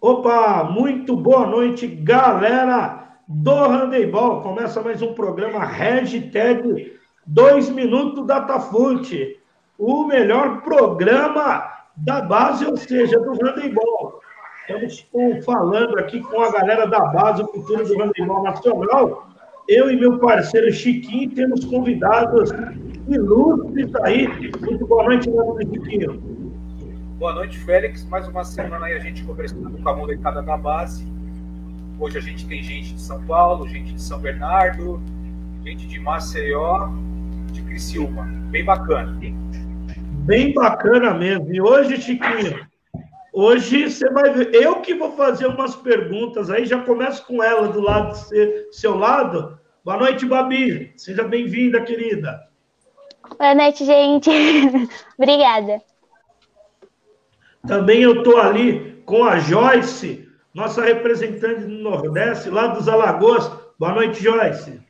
Opa, muito boa noite, galera do Handebol. Começa mais um programa hashtag 2 Minutos Datafute, o melhor programa da base, ou seja, do Handebol. Estamos falando aqui com a galera da base, o futuro do Handebol Nacional. Eu e meu parceiro Chiquinho temos convidados ilustres aí. Muito boa noite, Chiquinho. Boa noite, Félix. Mais uma semana aí a gente conversando com a molecada da base. Hoje a gente tem gente de São Paulo, gente de São Bernardo, gente de Maceió, de Criciúma. Bem bacana. Bem bacana mesmo. E hoje, Chiquinho, hoje você vai ver. Eu que vou fazer umas perguntas aí, já começo com ela do lado do seu lado. Boa noite, Babi. Seja bem-vinda, querida. Boa noite, gente. Obrigada. Também eu estou ali com a Joyce, nossa representante do Nordeste, lá dos Alagoas. Boa noite, Joyce.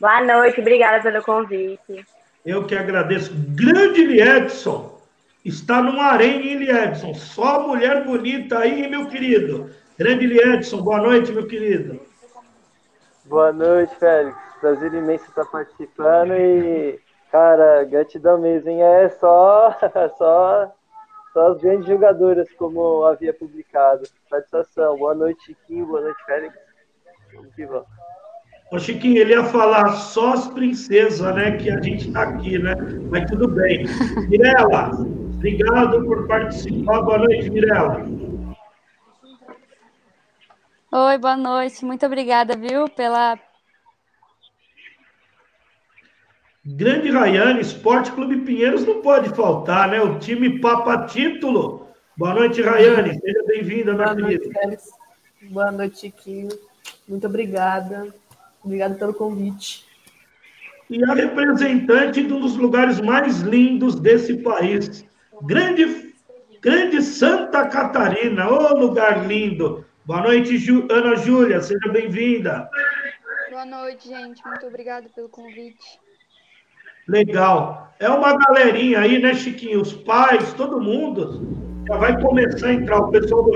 Boa noite, obrigada pelo convite. Eu que agradeço. Grande Liedson. Está numa arena, hein, Liedson? Só mulher bonita aí, meu querido. Grande Liedson, boa noite, meu querido. Boa noite, Félix. Prazer imenso estar participando e, cara, gratidão mesmo, hein? É só, só, só as grandes jogadoras, como havia publicado. Satisfação. Boa noite, Chiquinho. Boa noite, Félix. Vamos que vamos. Ô, Chiquinho, ele ia falar só as princesas, né? Que a gente está aqui, né? Mas tudo bem. Mirela, obrigado por participar. Boa noite, Mirela. Oi, boa noite. Muito obrigada, viu, pela. Grande Rayane, Esporte Clube Pinheiros não pode faltar, né? O time Papa Título. Boa noite, Rayane. Seja bem-vinda, minha Boa noite. Boa noite, Chiquinho. Muito obrigada. Obrigado pelo convite. E a representante de um dos lugares mais lindos desse país, grande, grande Santa Catarina, ô lugar lindo. Boa noite, Ju, Ana Júlia, seja bem-vinda. Boa noite, gente. Muito obrigado pelo convite. Legal. É uma galerinha aí, né, Chiquinho? Os pais, todo mundo já vai começar a entrar. O pessoal do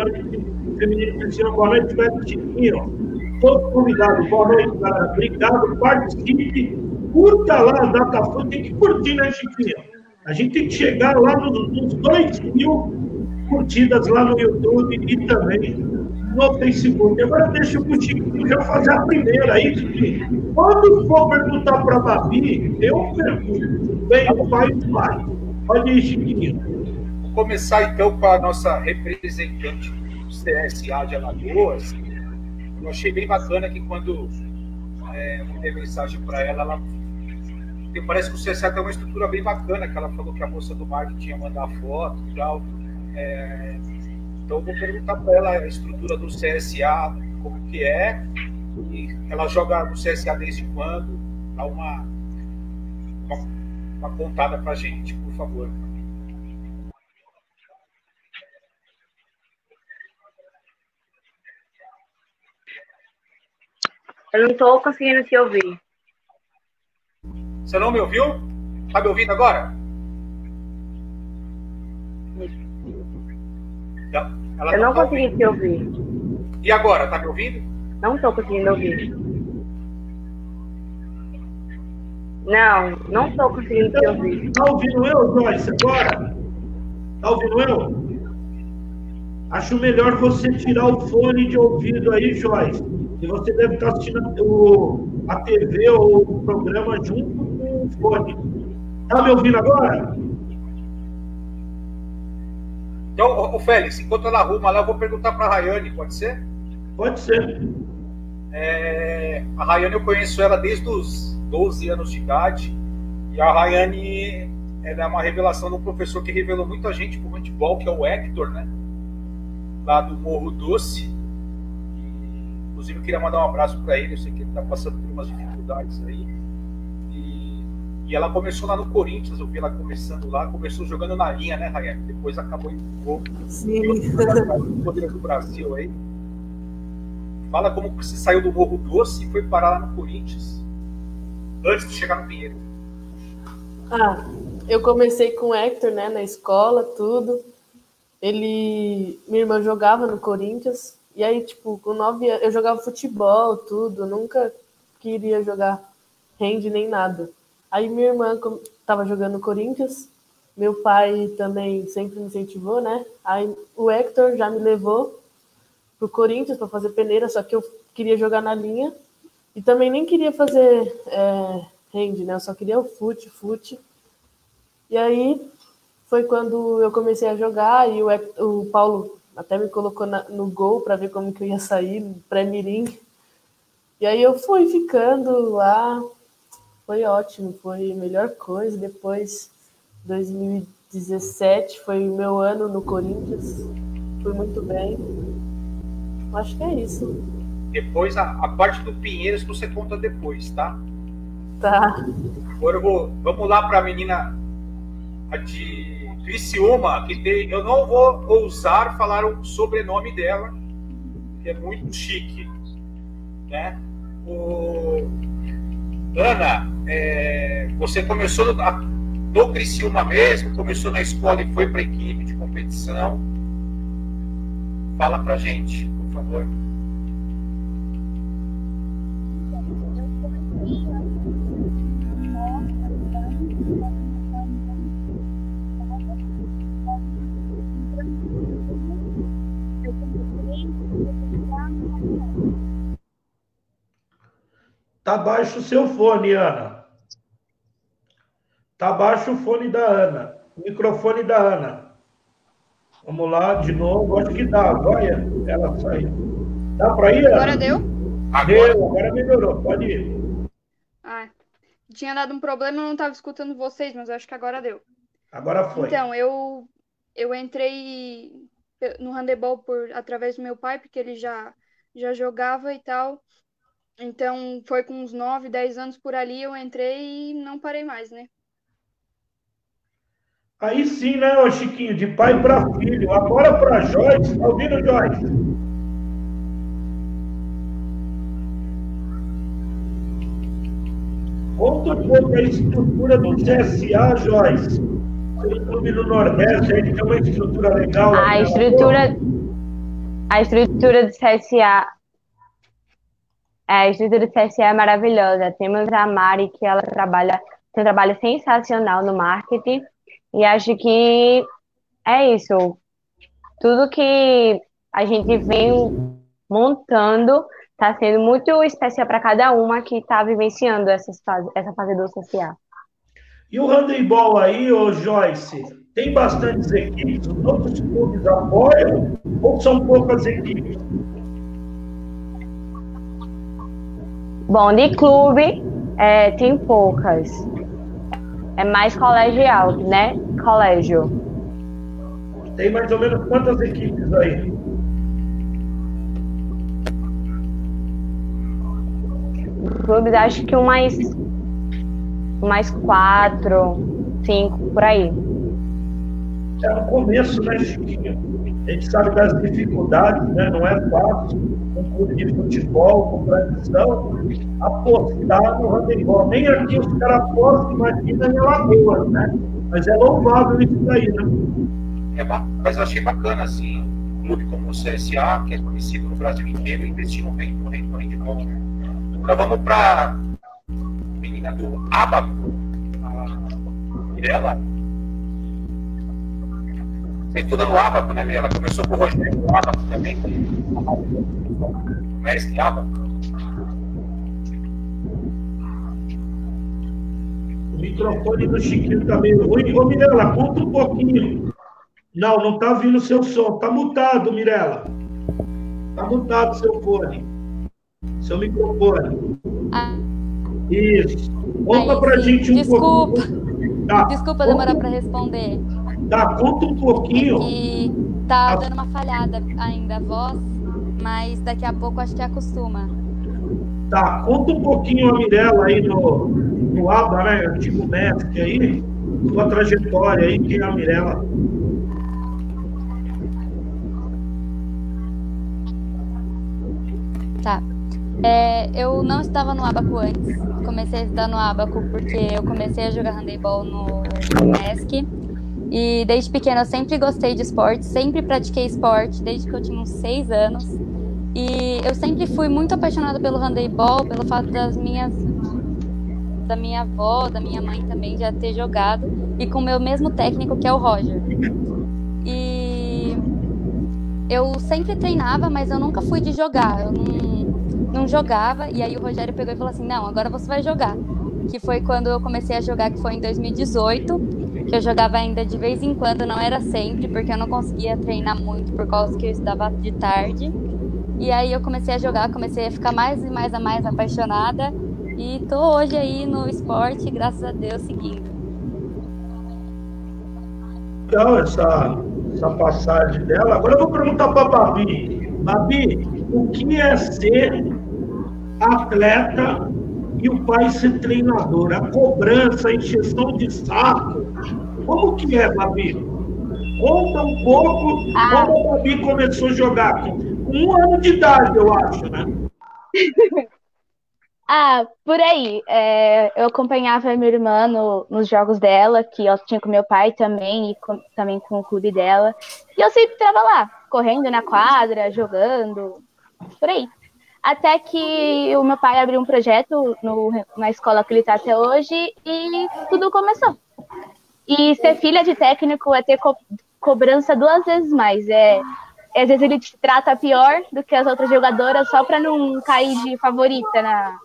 Feminino Cristiano, boa noite, Beto Chiquinho todos convidados. Boa noite, galera. Obrigado, participe. Curta lá a DataFood. Tem que curtir, né, Chiquinho? A gente tem que chegar lá nos, nos 2 mil curtidas lá no YouTube e também no Facebook. Agora deixa o Chiquinho já fazer a primeira aí, Chiquinho. Quando for perguntar para a Babi, eu pergunto. Bem, o pai do pai. Pode ir, Chiquinho. Vou começar então com a nossa representante do CSA de Alagoas, eu achei bem bacana que quando é, eu mandei mensagem para ela, ela parece que o CSA tem uma estrutura bem bacana, que ela falou que a moça do marketing ia mandar foto e tal. É, então eu vou perguntar para ela a estrutura do CSA, como que é, e ela joga no CSA desde quando, dá uma, uma, uma contada para gente, por favor. Eu não estou conseguindo te ouvir. Você não me ouviu? Está me ouvindo agora? Ela eu não, tá consegui ouvindo. te ouvir. E agora, está me ouvindo? Não estou conseguindo ouvir. Não, não estou conseguindo te ouvir. Está ouvindo eu, Joyce, agora? Está ouvindo eu? Acho melhor você tirar o fone de ouvido aí, Joyce. E você deve estar assistindo o, a TV ou o programa junto com o fone. Está me ouvindo agora? Então, o Félix, enquanto ela arruma lá, eu vou perguntar para a Rayane, pode ser? Pode ser. É, a Rayane, eu conheço ela desde os 12 anos de idade. E a Rayane ela é uma revelação de um professor que revelou muita gente para o handball, que é o Hector, né? Lá do Morro Doce. Inclusive, eu queria mandar um abraço para ele. Eu sei que ele está passando por umas dificuldades aí. E, ela começou lá no Corinthians. Eu vi ela começando lá. Começou jogando na linha, né, Rayane? Depois acabou pro gol. Sim. Poder do Brasil aí. Fala como você saiu do Morro Doce e foi parar lá no Corinthians. Antes de chegar no Pinheiro. Ah, eu comecei com o Hector, né, na escola, tudo. Ele, minha irmã jogava no Corinthians, e aí, tipo, com nove anos, eu jogava futebol, tudo, nunca queria jogar hand nem nada. Aí minha irmã estava jogando Corinthians, meu pai também sempre me incentivou, né? Aí o Hector já me levou pro Corinthians para fazer peneira, só que eu queria jogar na linha e também nem queria fazer é, hand, né? Eu só queria o fute, fute. E aí foi quando eu comecei a jogar e o, o Paulo até me colocou na, no gol para ver como que eu ia sair, pré-mirim. E aí eu fui ficando lá, foi ótimo, foi a melhor coisa. Depois, 2017 foi o meu ano no Corinthians, fui muito bem. Acho que é isso. Depois, a, a parte do Pinheiros você conta depois, tá? Tá. Agora eu vou, vamos lá para a menina a de Criciúma, que tem, eu não vou ousar falar o sobrenome dela, que é muito chique, né? O... Ana, é, você começou no, no Criciúma mesmo, começou na escola e foi para a equipe de competição. Fala pra gente, por favor. Tá baixo o seu fone, Ana. Tá baixo o fone da Ana. O microfone da Ana. Vamos lá, de novo. Acho que dá. Olha, ela saiu. Dá para ir? Ana? Agora deu? Agora. Deu, agora melhorou. Pode ir. Ah, tinha dado um problema, eu não estava escutando vocês, mas acho que agora deu. Agora foi. Então, eu, eu entrei no handebol por, através do meu pai, porque ele já, já jogava e tal. Então, foi com uns 9, 10 anos por ali, eu entrei e não parei mais, né? Aí sim, né, ô Chiquinho, de pai para filho. Agora para Joyce, tá ouvindo, Joyce? Conta um pouco a estrutura do CSA, Joyce. Seu clube no Nordeste, aí tem uma estrutura legal. A estrutura, a estrutura do CSA a estrutura do CSE é maravilhosa. Temos a Mari, que ela trabalha, tem um trabalho sensacional no marketing. E acho que é isso. Tudo que a gente vem montando está sendo muito especial para cada uma que está vivenciando essas fase, essa fase do social. E o handebol aí, ô Joyce, tem bastantes equipes? Os outros clubes apoiam ou são poucas equipes? Bom, de clube é, tem poucas. É mais colegial, né? Colégio. Tem mais ou menos quantas equipes aí? Clubes, acho que umas, umas quatro, cinco, por aí. É no começo, né, Chiquinho? A gente sabe das dificuldades, né? Não é fácil um clube de futebol com tradição apostar no handebol. Nem aqui os caras apostam, imagina em Alagoas, né? Mas é louvável isso daí, né? É, mas eu achei bacana, assim, um clube como o CSA, que é conhecido no Brasil inteiro, investir no handebol. Agora vamos para a menina do Abaco, a Mirella estuda no Abaco, né, Ela começou com o Rogério no Abaco também, mestre Abaco. O microfone do Chiquinho tá meio ruim. Ô, Mirela, conta um pouquinho. Não, não tá vindo o seu som. Tá mutado, Mirela. Tá mutado seu fone. Seu microfone. Ah. Isso. Conta Aí, pra gente um Desculpa. pouquinho. Tá. Desculpa demorar para responder. Tá, conta um pouquinho. É tá dando uma falhada ainda a voz, mas daqui a pouco acho que acostuma. Tá, conta um pouquinho a Mirella aí no, no ABA, né? Antigo mestre aí, sua trajetória aí, quem é a Mirella? Tá. É, eu não estava no Abaco antes. Comecei a estudar no Abaco porque eu comecei a jogar handebol no, no MESC. E desde pequena eu sempre gostei de esporte, sempre pratiquei esporte, desde que eu tinha uns seis anos. E eu sempre fui muito apaixonada pelo handebol, pelo fato das minhas da minha avó, da minha mãe também já ter jogado e com o meu mesmo técnico que é o Roger. E eu sempre treinava, mas eu nunca fui de jogar. Eu não, não jogava e aí o Rogério pegou e falou assim: "Não, agora você vai jogar". Que foi quando eu comecei a jogar, que foi em 2018, que eu jogava ainda de vez em quando, não era sempre, porque eu não conseguia treinar muito por causa que eu estudava de tarde. E aí eu comecei a jogar, comecei a ficar mais e mais a mais apaixonada e tô hoje aí no esporte, graças a Deus, seguindo. Então, essa, essa passagem dela. Agora eu vou perguntar para a Babi. Babi, o que é ser atleta e o pai ser treinador? A cobrança, a encheção de saco. Como que é, Babi? Conta um pouco ah. como a Babi começou a jogar. Com um ano de idade, eu acho, né? Ah, por aí. É, eu acompanhava a minha irmã no, nos jogos dela, que eu tinha com meu pai também, e com, também com o clube dela. E eu sempre estava lá, correndo na quadra, jogando, por aí. Até que o meu pai abriu um projeto no, na escola que ele está até hoje e tudo começou. E ser filha de técnico é ter co cobrança duas vezes mais. É, às vezes ele te trata pior do que as outras jogadoras só para não cair de favorita na,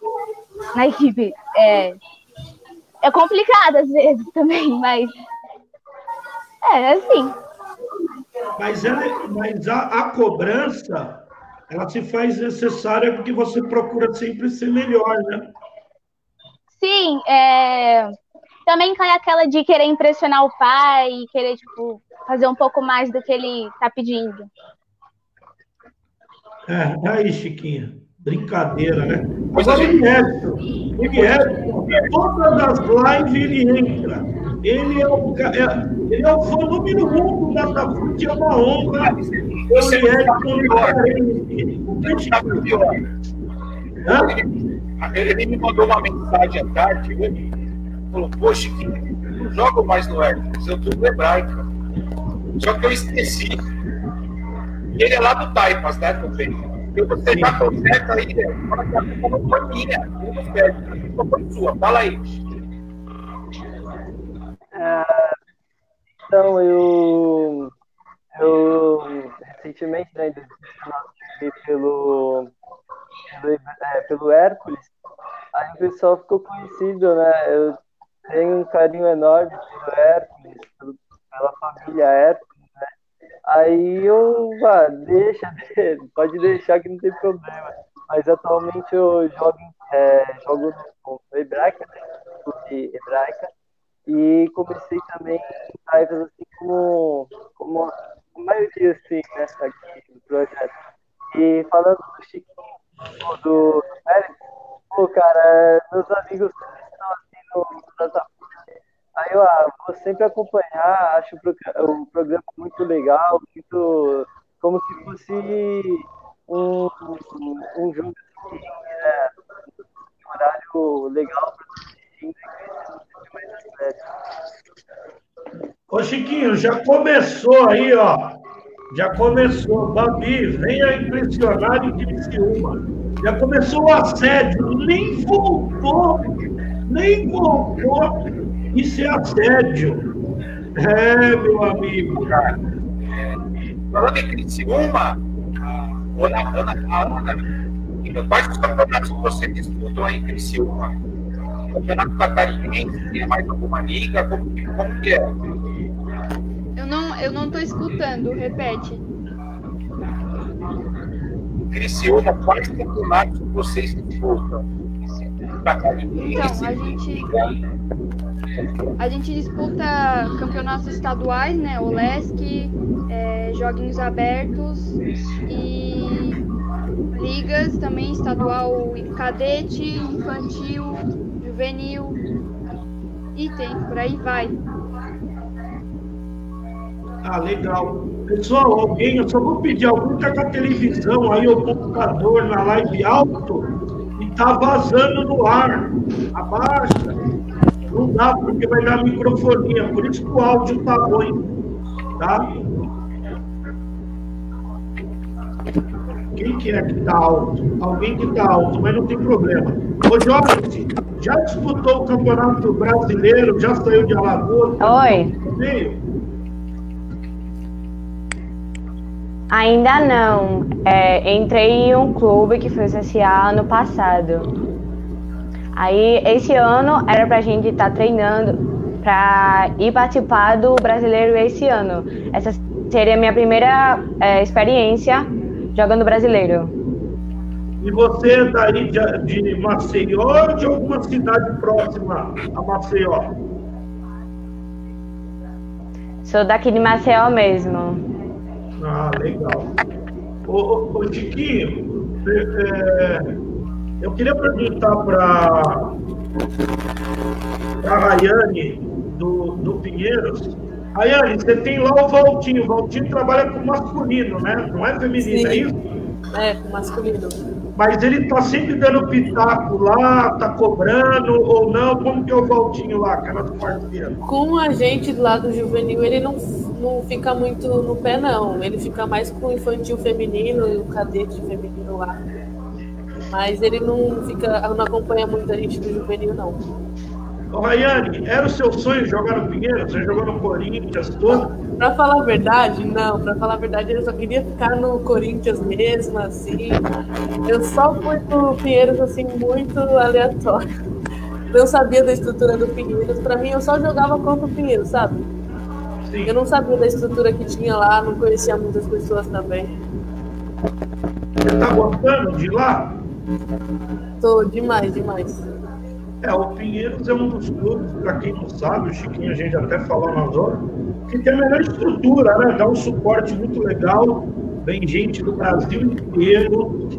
na equipe. É, é complicado às vezes também, mas é assim. Mas, ela, mas a, a cobrança ela se faz necessária porque você procura sempre ser melhor, né? Sim, é... também cai aquela de querer impressionar o pai, querer tipo fazer um pouco mais do que ele tá pedindo. É, aí, Chiquinha. Brincadeira, né? Agora o Edson. O Edson, todas as lives ele entra. Ele é o, é, ele é o fã número um do Datafute, é uma honra. Ele é Ele me mandou uma mensagem à tarde, ele falou, poxa, não jogo mais no Hércules, eu tô no hebraica. Só que eu esqueci. Ele é lá do Taipas, né, também. E você já conserta aí, fala que a culpa não foi minha, eu não culpa foi sua. Fala aí. É, então, eu, eu recentemente, né, pelo, pelo, é, pelo Hércules, aí o pessoal ficou conhecido, né? Eu tenho um carinho enorme pelo Hércules, pela família Hércules. Aí eu, ah, deixa, pode deixar que não tem problema. Mas atualmente eu jogo, é, jogo no Hebraica, né? Hebraica. E comecei também em tarefas assim como, como a maioria assim, né, aqui do projeto. E falando do Chiquinho, do Félix, pô, cara, meus amigos estão assim no, Aí eu ah, vou sempre acompanhar, acho o programa muito legal, muito como se fosse um, um jogo assim, né, um horário legal para assistir Ô Chiquinho, já começou aí, ó. Já começou. Babi, venha impressionar em Criciúma. Já começou o assédio. Nem voltou. Nem voltou isso é assédio. É, meu amigo. Cara. Falando em Criciúma, a Ana, a Ana, quais os campeonatos que você disputou em Criciúma? Campeonato Catarinense, tem mais alguma liga? Como, como que é? Eu não, eu não tô escutando, repete. Criciúma, quais campeonatos vocês disputam? Então, a gente a gente disputa campeonatos estaduais, né? OLESC, é, joguinhos abertos e ligas também estadual cadete, infantil, juvenil, e tem, por aí vai. Ah, legal. Pessoal, alguém, eu só vou pedir, alguém está com a televisão aí, o computador na live alto e está vazando no ar. Abaixa. Não dá, porque vai dar microfonia, por isso que o áudio está ruim. Tá? Quem que é que está alto? Alguém que está alto, mas não tem problema. Ô Jorge, já disputou o Campeonato Brasileiro, já saiu de Alagoas? Oi. Meio? Ainda não. É, entrei em um clube que foi o CSA ano passado. Aí, esse ano era pra gente estar tá treinando para ir participar do brasileiro esse ano. Essa seria a minha primeira é, experiência jogando brasileiro. E você é daí de, de Maceió ou de alguma cidade próxima a Maceió? Sou daqui de Maceió mesmo. Ah, legal. Ô, ô, ô Chiquinho, é, eu queria perguntar para a Rayane do, do Pinheiros. Rayane, você tem lá o Valtinho. O Valtinho trabalha com masculino, né? Não é feminino, Sim. é isso? É, com masculino. Mas ele tá sempre dando pitaco lá, tá cobrando ou não? Como que é o Valtinho lá, cara do parceiro? Com a gente lá do juvenil, ele não, não fica muito no pé, não. Ele fica mais com o infantil feminino e o cadete feminino lá. Mas ele não fica, não acompanha muito a gente do juvenil, não. Ô, Rayane, era o seu sonho jogar no Pinheiros? Você jogou no Corinthians, tudo? Pra falar a verdade, não. Pra falar a verdade, eu só queria ficar no Corinthians mesmo, assim. Eu só fui pro Pinheiros, assim, muito aleatório. Não sabia da estrutura do Pinheiros. Pra mim, eu só jogava contra o Pinheiros, sabe? Sim. Eu não sabia da estrutura que tinha lá, não conhecia muitas pessoas também. Você tá gostando de lá? Tô demais, demais. É, o Pinheiros é um dos clubes, para quem não sabe, o Chiquinho a gente até falou nas horas, que tem a melhor estrutura, né? Dá um suporte muito legal, vem gente do Brasil inteiro,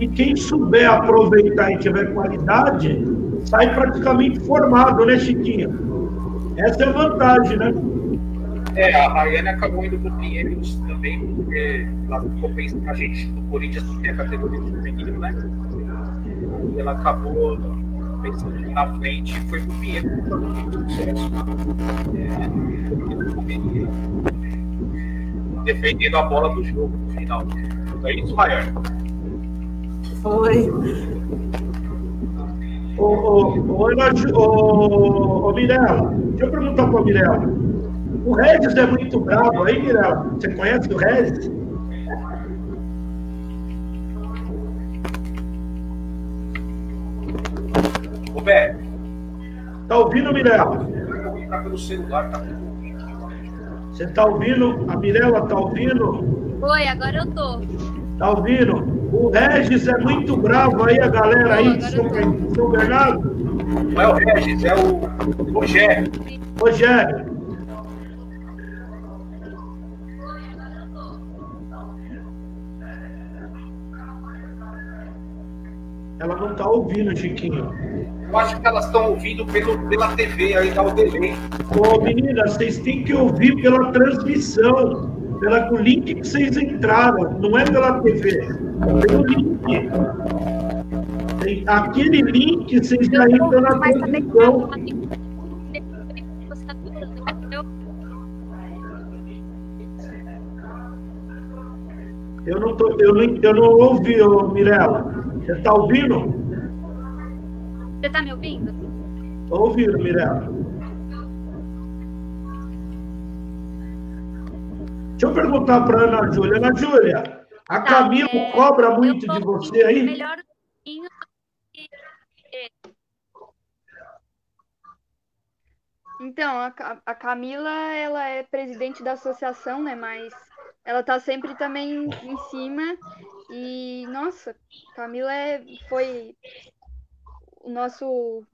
e quem souber aproveitar e tiver qualidade, sai praticamente formado, né, Chiquinho? Essa é a vantagem, né? É, a Rayane acabou indo pro Pinheiros também, porque ela ficou pensando a gente do Corinthians tem a categoria de feminino, né? E ela acabou na frente foi pro Pinheiros com muito sucesso. É, defendendo a bola do jogo no final. É isso, Rayane. Foi. Ô, Mirella, deixa eu perguntar para Mirella. O Regis é muito bravo aí, Mirella? Você conhece o Regis? Roberto, Tá ouvindo, Mirella? entrar pelo celular, tá? Você tá ouvindo? A Mirella tá ouvindo? Oi, agora eu tô. Tá ouvindo? O Regis é muito bravo aí, a galera aí de São, São Bernardo. Não é o Regis, é o Rogério. Rogério. Ela não tá ouvindo, Chiquinho. Eu acho que elas estão ouvindo pelo, pela TV, aí dá o delay. Ô, meninas, vocês têm que ouvir pela transmissão, pela, o link que vocês entraram, não é pela TV. Pelo link. Tem- aquele link vocês já entram na transmissão. Eu não, tô, eu não, eu não ouvi, Mirella. Você tá ouvindo? Tá me ouvindo? Tô ouvindo, Mirella. Deixa eu perguntar para Ana Júlia. Ana Júlia, a Tá, Camila é, cobra muito de você aí? Melhor um pouquinho do que- Então, a, a Camila, ela é presidente da associação, né? Mas ela tá sempre também em cima. E, nossa, Camila é, foi o nosso,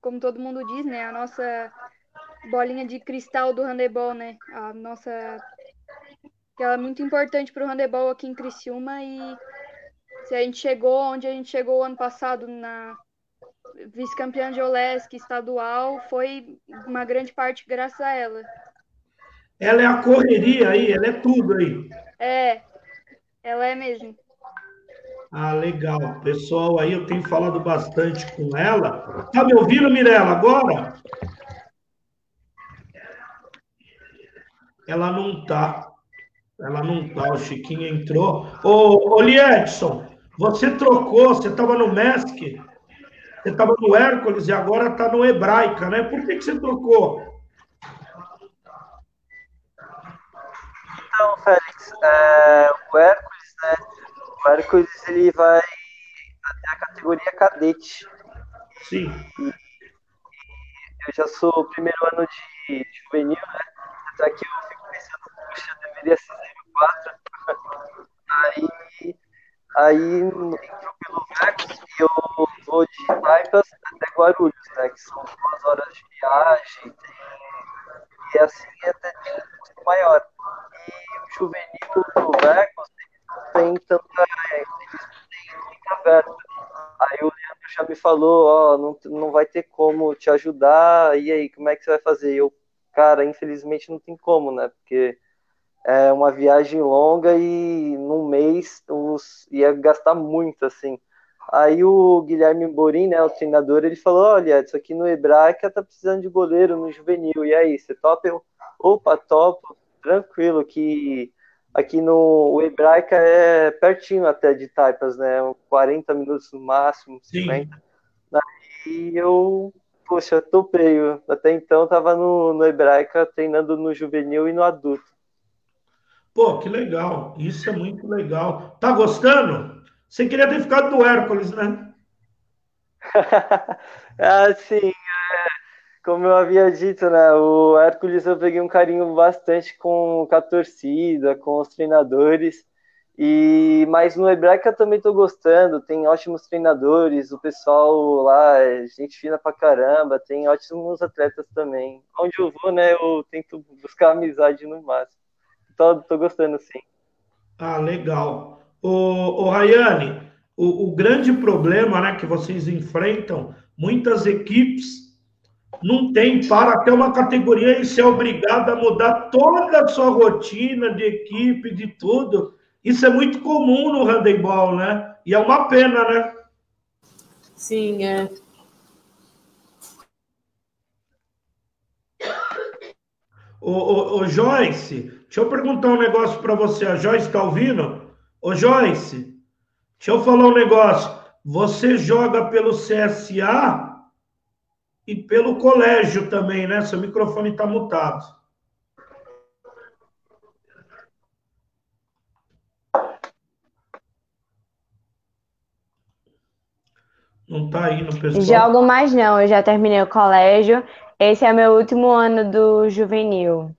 como todo mundo diz, né? A nossa bolinha de cristal do handebol, né? A nossa. que Ela é muito importante para o handebol aqui em Criciúma. E se a gente chegou onde a gente chegou ano passado na vice-campeã de Olesk estadual, foi uma grande parte graças a ela. Ela é a correria aí, ela é tudo aí. É, ela é mesmo. Ah, legal. Pessoal, aí eu tenho falado bastante com ela. Tá me ouvindo, Mirella, agora? Ela não tá. Ela não tá. O Chiquinho entrou. Ô, ô Liedson, você trocou, você estava no MESC, você estava no Hércules e agora está no Hebraica, né? Por que, que você trocou? Então, Félix, é, o Hércules? O Hércules ele vai até a categoria cadete. Sim. E, eu já sou o primeiro ano de, de juvenil, né? Até aqui eu fico pensando, puxa, deveria ser 04. Aí Aí entrou pelo Vex e eu vou de Taipas até Guarulhos, né? Que são duas horas de viagem. E assim é até de um custo maior. E o juvenil do Vex tem tanta. Têm muita verba. Aí o Leandro já me falou, ó, não, não vai ter como te ajudar, e aí, como é que você vai fazer? Eu, cara, infelizmente não tem como, né? Porque é uma viagem longa e num mês os, ia gastar muito, assim. Aí o Guilherme Borim, né, o treinador, ele falou, olha, isso aqui no Hebraica tá precisando de goleiro no juvenil, e aí, você topa? Eu, opa, topo, tranquilo, que aqui no Hebraica é pertinho até de Taipas, né, 40 minutos no máximo, 50. Sim. Aí eu, poxa, topei, até então tava no, no Hebraica treinando no juvenil e no adulto. Pô, que legal. Isso é muito legal. Tá gostando? Você queria ter ficado no Hércules, né? assim, é, como eu havia dito, né? O Hércules eu peguei um carinho bastante com, com a torcida, com os treinadores. E mas no Hebraica também estou gostando, tem ótimos treinadores, o pessoal lá é gente fina pra caramba, tem ótimos atletas também. Onde eu vou, né, eu tento buscar amizade no máximo tô, tô gostando, sim. Ah, legal. O, o Rayane, o, o grande problema né, que vocês enfrentam, muitas equipes não tem para ter uma categoria e ser obrigado a mudar toda a sua rotina de equipe, de tudo. Isso é muito comum no handebol, né? E é uma pena, né? Sim, é. Ô, ô, ô Joyce, Deixa eu perguntar um negócio para você. A Joyce está ouvindo? Ô, Joyce, deixa eu falar um negócio. Você joga pelo CSA e pelo colégio também, né? Seu microfone está mutado. Não está aí no pessoal. Jogo mais não, eu já terminei o colégio. Esse é meu último ano do juvenil.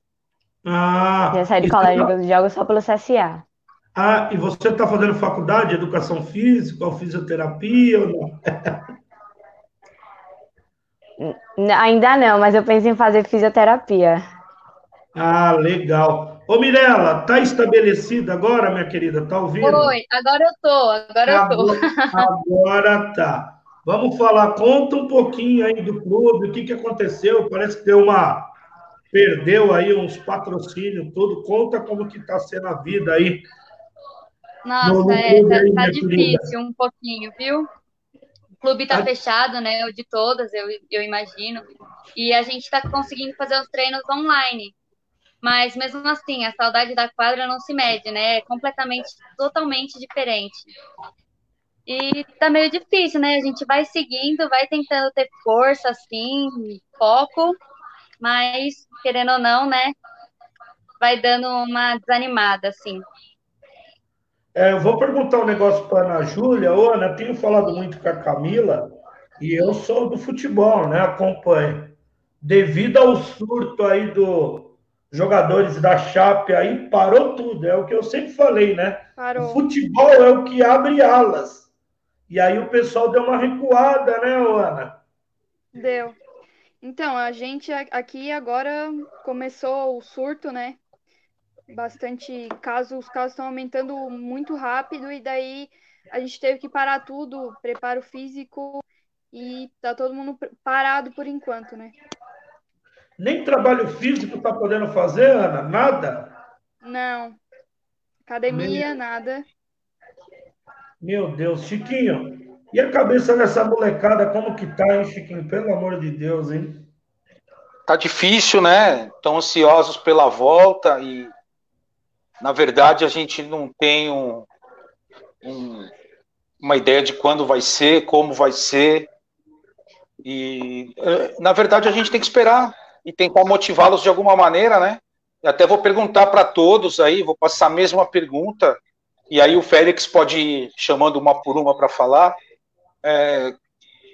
Ah, Já saí do colégio, tá... jogo só pelo CSA. Ah, e você está fazendo faculdade de educação física ou fisioterapia ou não? Ainda não, mas eu penso em fazer fisioterapia. Ah, legal. Ô, Mirella, tá estabelecida agora, minha querida? Tá ouvindo? Oi, agora eu tô, agora, agora eu tô. Agora tá. Vamos falar, conta um pouquinho aí do clube, o que, que aconteceu? Parece que deu uma perdeu aí uns patrocínios, tudo. Conta como que está sendo a vida aí. Nossa, no, no é, tá, aí, tá difícil querida. um pouquinho, viu? O clube está fechado, né? O de todas, eu, eu imagino. E a gente está conseguindo fazer os treinos online. Mas mesmo assim, a saudade da quadra não se mede, né? É completamente, totalmente diferente. E tá meio difícil, né? A gente vai seguindo, vai tentando ter força, assim, foco, mas querendo ou não, né, vai dando uma desanimada, assim. É, eu vou perguntar um negócio para a Ana Júlia. Ô, Ana, tenho falado muito com a Camila e eu sou do futebol, né? Acompanho. Devido ao surto aí dos jogadores da Chape aí, parou tudo. É o que eu sempre falei, né? Parou. O futebol é o que abre alas. E aí o pessoal deu uma recuada, né, Ana? Deu. Então, a gente aqui agora começou o surto, né? Bastante casos, os casos estão aumentando muito rápido e daí a gente teve que parar tudo, preparo físico e tá todo mundo parado por enquanto, né? Nem trabalho físico está podendo fazer, Ana? Nada? Não. Academia, Meu... nada. Meu Deus, Chiquinho. E a cabeça dessa molecada, como que tá, hein, Chiquinho? Pelo amor de Deus, hein? Tá difícil, né? Estão ansiosos pela volta e, na verdade, a gente não tem um, um, uma ideia de quando vai ser, como vai ser. E, eh, na verdade, a gente tem que esperar e tentar motivá-los de alguma maneira, né? E até vou perguntar para todos aí, vou passar a mesma pergunta, e aí o Félix pode ir chamando uma por uma para falar. É,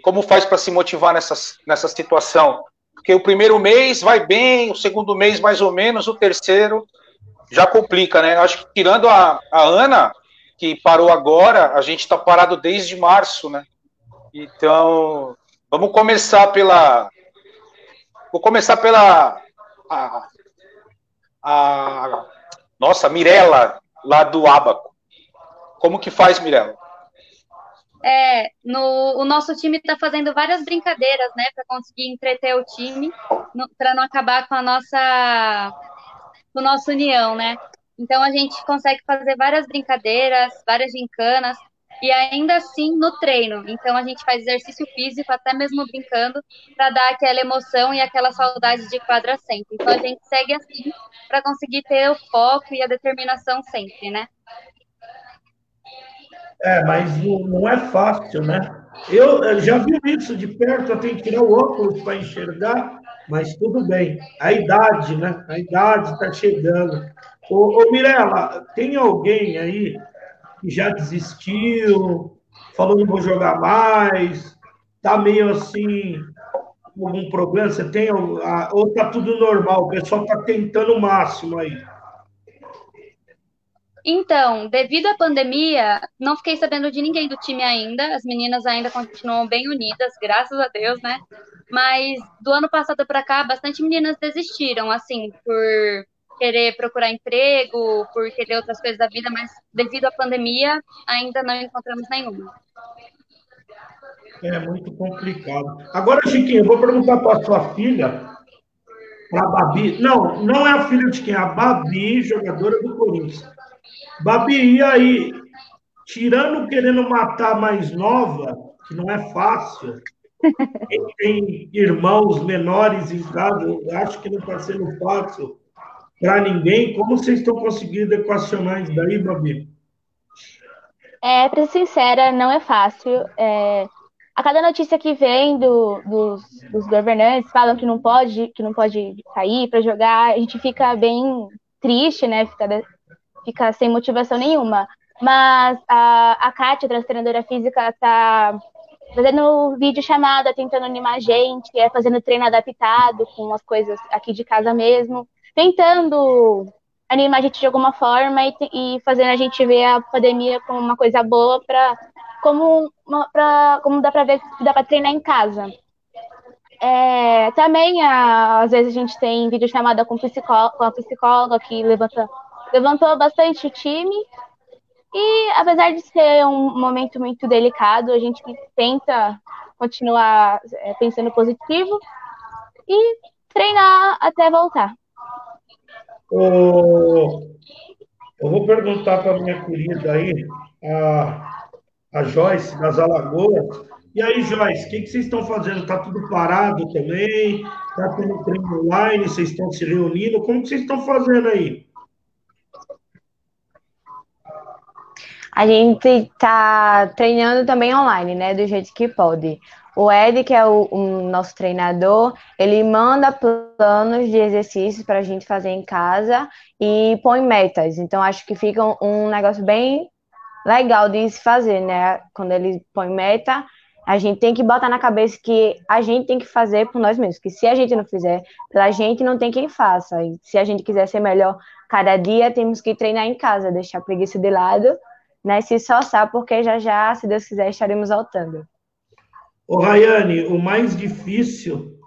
como faz para se motivar nessa, nessa situação? Porque o primeiro mês vai bem, o segundo mês mais ou menos, o terceiro já complica, né? Acho que tirando a, a Ana, que parou agora, a gente está parado desde março, né? Então, vamos começar pela Vou começar pela. A, a, nossa, Mirella, lá do Abaco. Como que faz, Mirella? É, no, o nosso time está fazendo várias brincadeiras, né, para conseguir entreter o time, para não acabar com a nossa, com a nossa união, né? Então a gente consegue fazer várias brincadeiras, várias gincanas, e ainda assim no treino. Então a gente faz exercício físico, até mesmo brincando, para dar aquela emoção e aquela saudade de quadra sempre. Então a gente segue assim para conseguir ter o foco e a determinação sempre, né? É, mas não é fácil, né? Eu já vi isso de perto, eu tenho que tirar o óculos para enxergar, mas tudo bem. A idade, né? A idade está chegando. Ô, ô Mirella, tem alguém aí que já desistiu, falou não vou jogar mais, tá meio assim, algum problema? Você tem, ou tá tudo normal, o pessoal tá tentando o máximo aí? Então, devido à pandemia, não fiquei sabendo de ninguém do time ainda. As meninas ainda continuam bem unidas, graças a Deus, né? Mas do ano passado para cá, bastante meninas desistiram, assim, por querer procurar emprego, por querer outras coisas da vida, mas devido à pandemia ainda não encontramos nenhuma. É muito complicado. Agora, Chiquinho, eu vou perguntar para a sua filha, a Babi. Não, não é a filha de quem? A Babi, jogadora do Corinthians. Babi, e aí? Tirando querendo matar mais nova, que não é fácil, tem irmãos menores em casa, acho que não está sendo fácil para ninguém. Como vocês estão conseguindo equacionar isso daí, Babi? É, para ser sincera, não é fácil. É, a cada notícia que vem do, dos, dos, governantes falam que não pode, que não pode sair para jogar, a gente fica bem triste, né? Fica, fica sem motivação nenhuma. Mas a, a Kátia, a treinadora física, está fazendo vídeo chamada, tentando animar a gente, é fazendo treino adaptado com as coisas aqui de casa mesmo tentando animar a gente de alguma forma e, e fazendo a gente ver a pandemia como uma coisa boa para como como dá para ver dá para treinar em casa. É, também a, às vezes a gente tem vídeo chamada com, psicó com a psicóloga que levanta, levantou bastante o time e apesar de ser um momento muito delicado, a gente tenta continuar é, pensando positivo e treinar até voltar. eu vou perguntar para minha querida aí, a, a Joyce, das Alagoas. E aí, Joyce, o que, que vocês estão fazendo? Está tudo parado também? Está tendo treino online? Vocês estão se reunindo? Como que vocês estão fazendo aí? A gente está treinando também online, né? Do jeito que pode. O Ed, que é o, o nosso treinador, ele manda planos de exercícios para a gente fazer em casa e põe metas. Então, acho que fica um, um negócio bem legal de se fazer, né? Quando ele põe meta, a gente tem que botar na cabeça que a gente tem que fazer por nós mesmos, que se a gente não fizer pela gente, não tem quem faça. E se a gente quiser ser melhor cada dia, temos que treinar em casa, deixar a preguiça de lado, né? Se esforçar, porque já já, se Deus quiser, estaremos voltando. Ô, Rayane, o mais difícil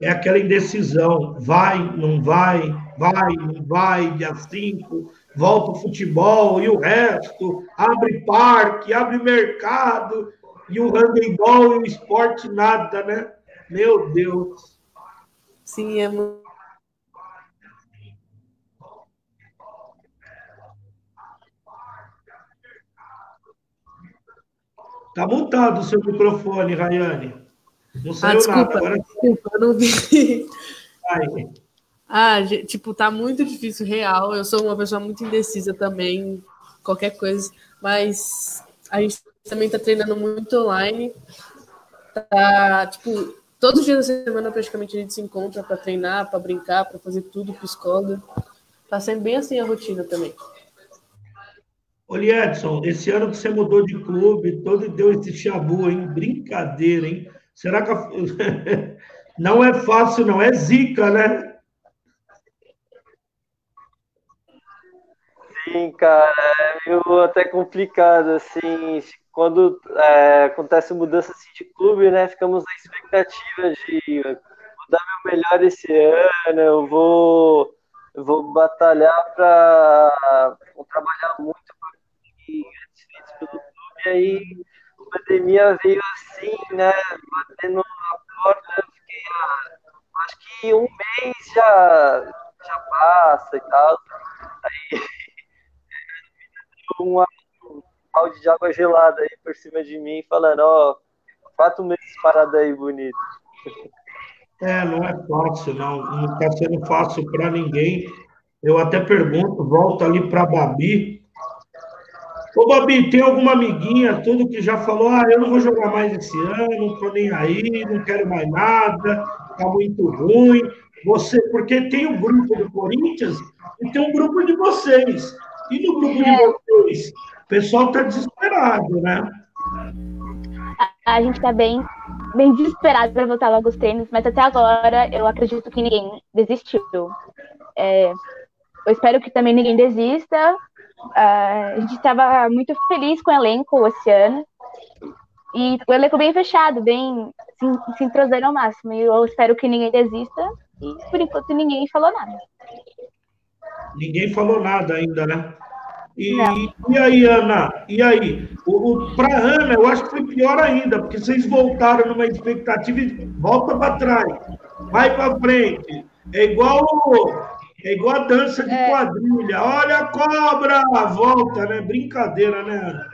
é aquela indecisão. Vai, não vai, vai, não vai, dia 5, volta o futebol e o resto, abre parque, abre mercado, e o handebol e o esporte nada, né? Meu Deus. Sim, é muito. Tá montado o seu microfone, Rayane. Não Ah, saiu desculpa, nada. Agora desculpa, eu não vi. sai. Ah, tipo, tá muito difícil, real. Eu sou uma pessoa muito indecisa também, qualquer coisa. Mas a gente também tá treinando muito online. Tá, tipo, todos os dias da semana praticamente a gente se encontra para treinar, para brincar, para fazer tudo com escola. Tá sendo bem assim a rotina também. Ô, Edson, esse ano que você mudou de clube, todo deu esse chabu, hein? Brincadeira, hein? Será que a- não é fácil, não? É zica, né? Sim, cara, é meio até complicado, assim, quando é, acontece mudança assim, de clube, né, ficamos na expectativa de dar meu melhor esse ano, eu vou, vou batalhar para trabalhar muito feitos pelo clube, aí a pandemia veio assim, né, batendo na porta, eu fiquei, ah, acho que um mês já, já passa e tal, aí um balde de água gelada aí por cima de mim, falando, ó, quatro meses parado aí, bonito. É, não é fácil, não. Não está sendo fácil para ninguém. Eu até pergunto, volto ali para a Babi. Ô, Babi, tem alguma amiguinha, tudo que já falou, ah, eu não vou jogar mais esse ano, não tô nem aí, não quero mais nada, tá muito ruim. Você, porque tem o grupo do Corinthians e tem um grupo de vocês. E no grupo de vocês, o pessoal tá desesperado, né? A gente tá bem, bem desesperado para voltar logo os treinos, mas até agora eu acredito que ninguém desistiu. É, eu espero que também ninguém desista. Ah, a gente estava muito feliz com o elenco esse ano. E o elenco bem fechado, bem se, se entrosando ao máximo. E eu espero que ninguém desista. E por enquanto ninguém falou nada. Ninguém falou nada ainda, né? E, e aí, Ana? E aí? O, o, Para Ana, eu acho que foi pior ainda, porque vocês voltaram numa expectativa e volta para trás, vai para frente. É igual, é igual a dança de É. quadrilha. Olha a cobra! Volta, né? Brincadeira, né?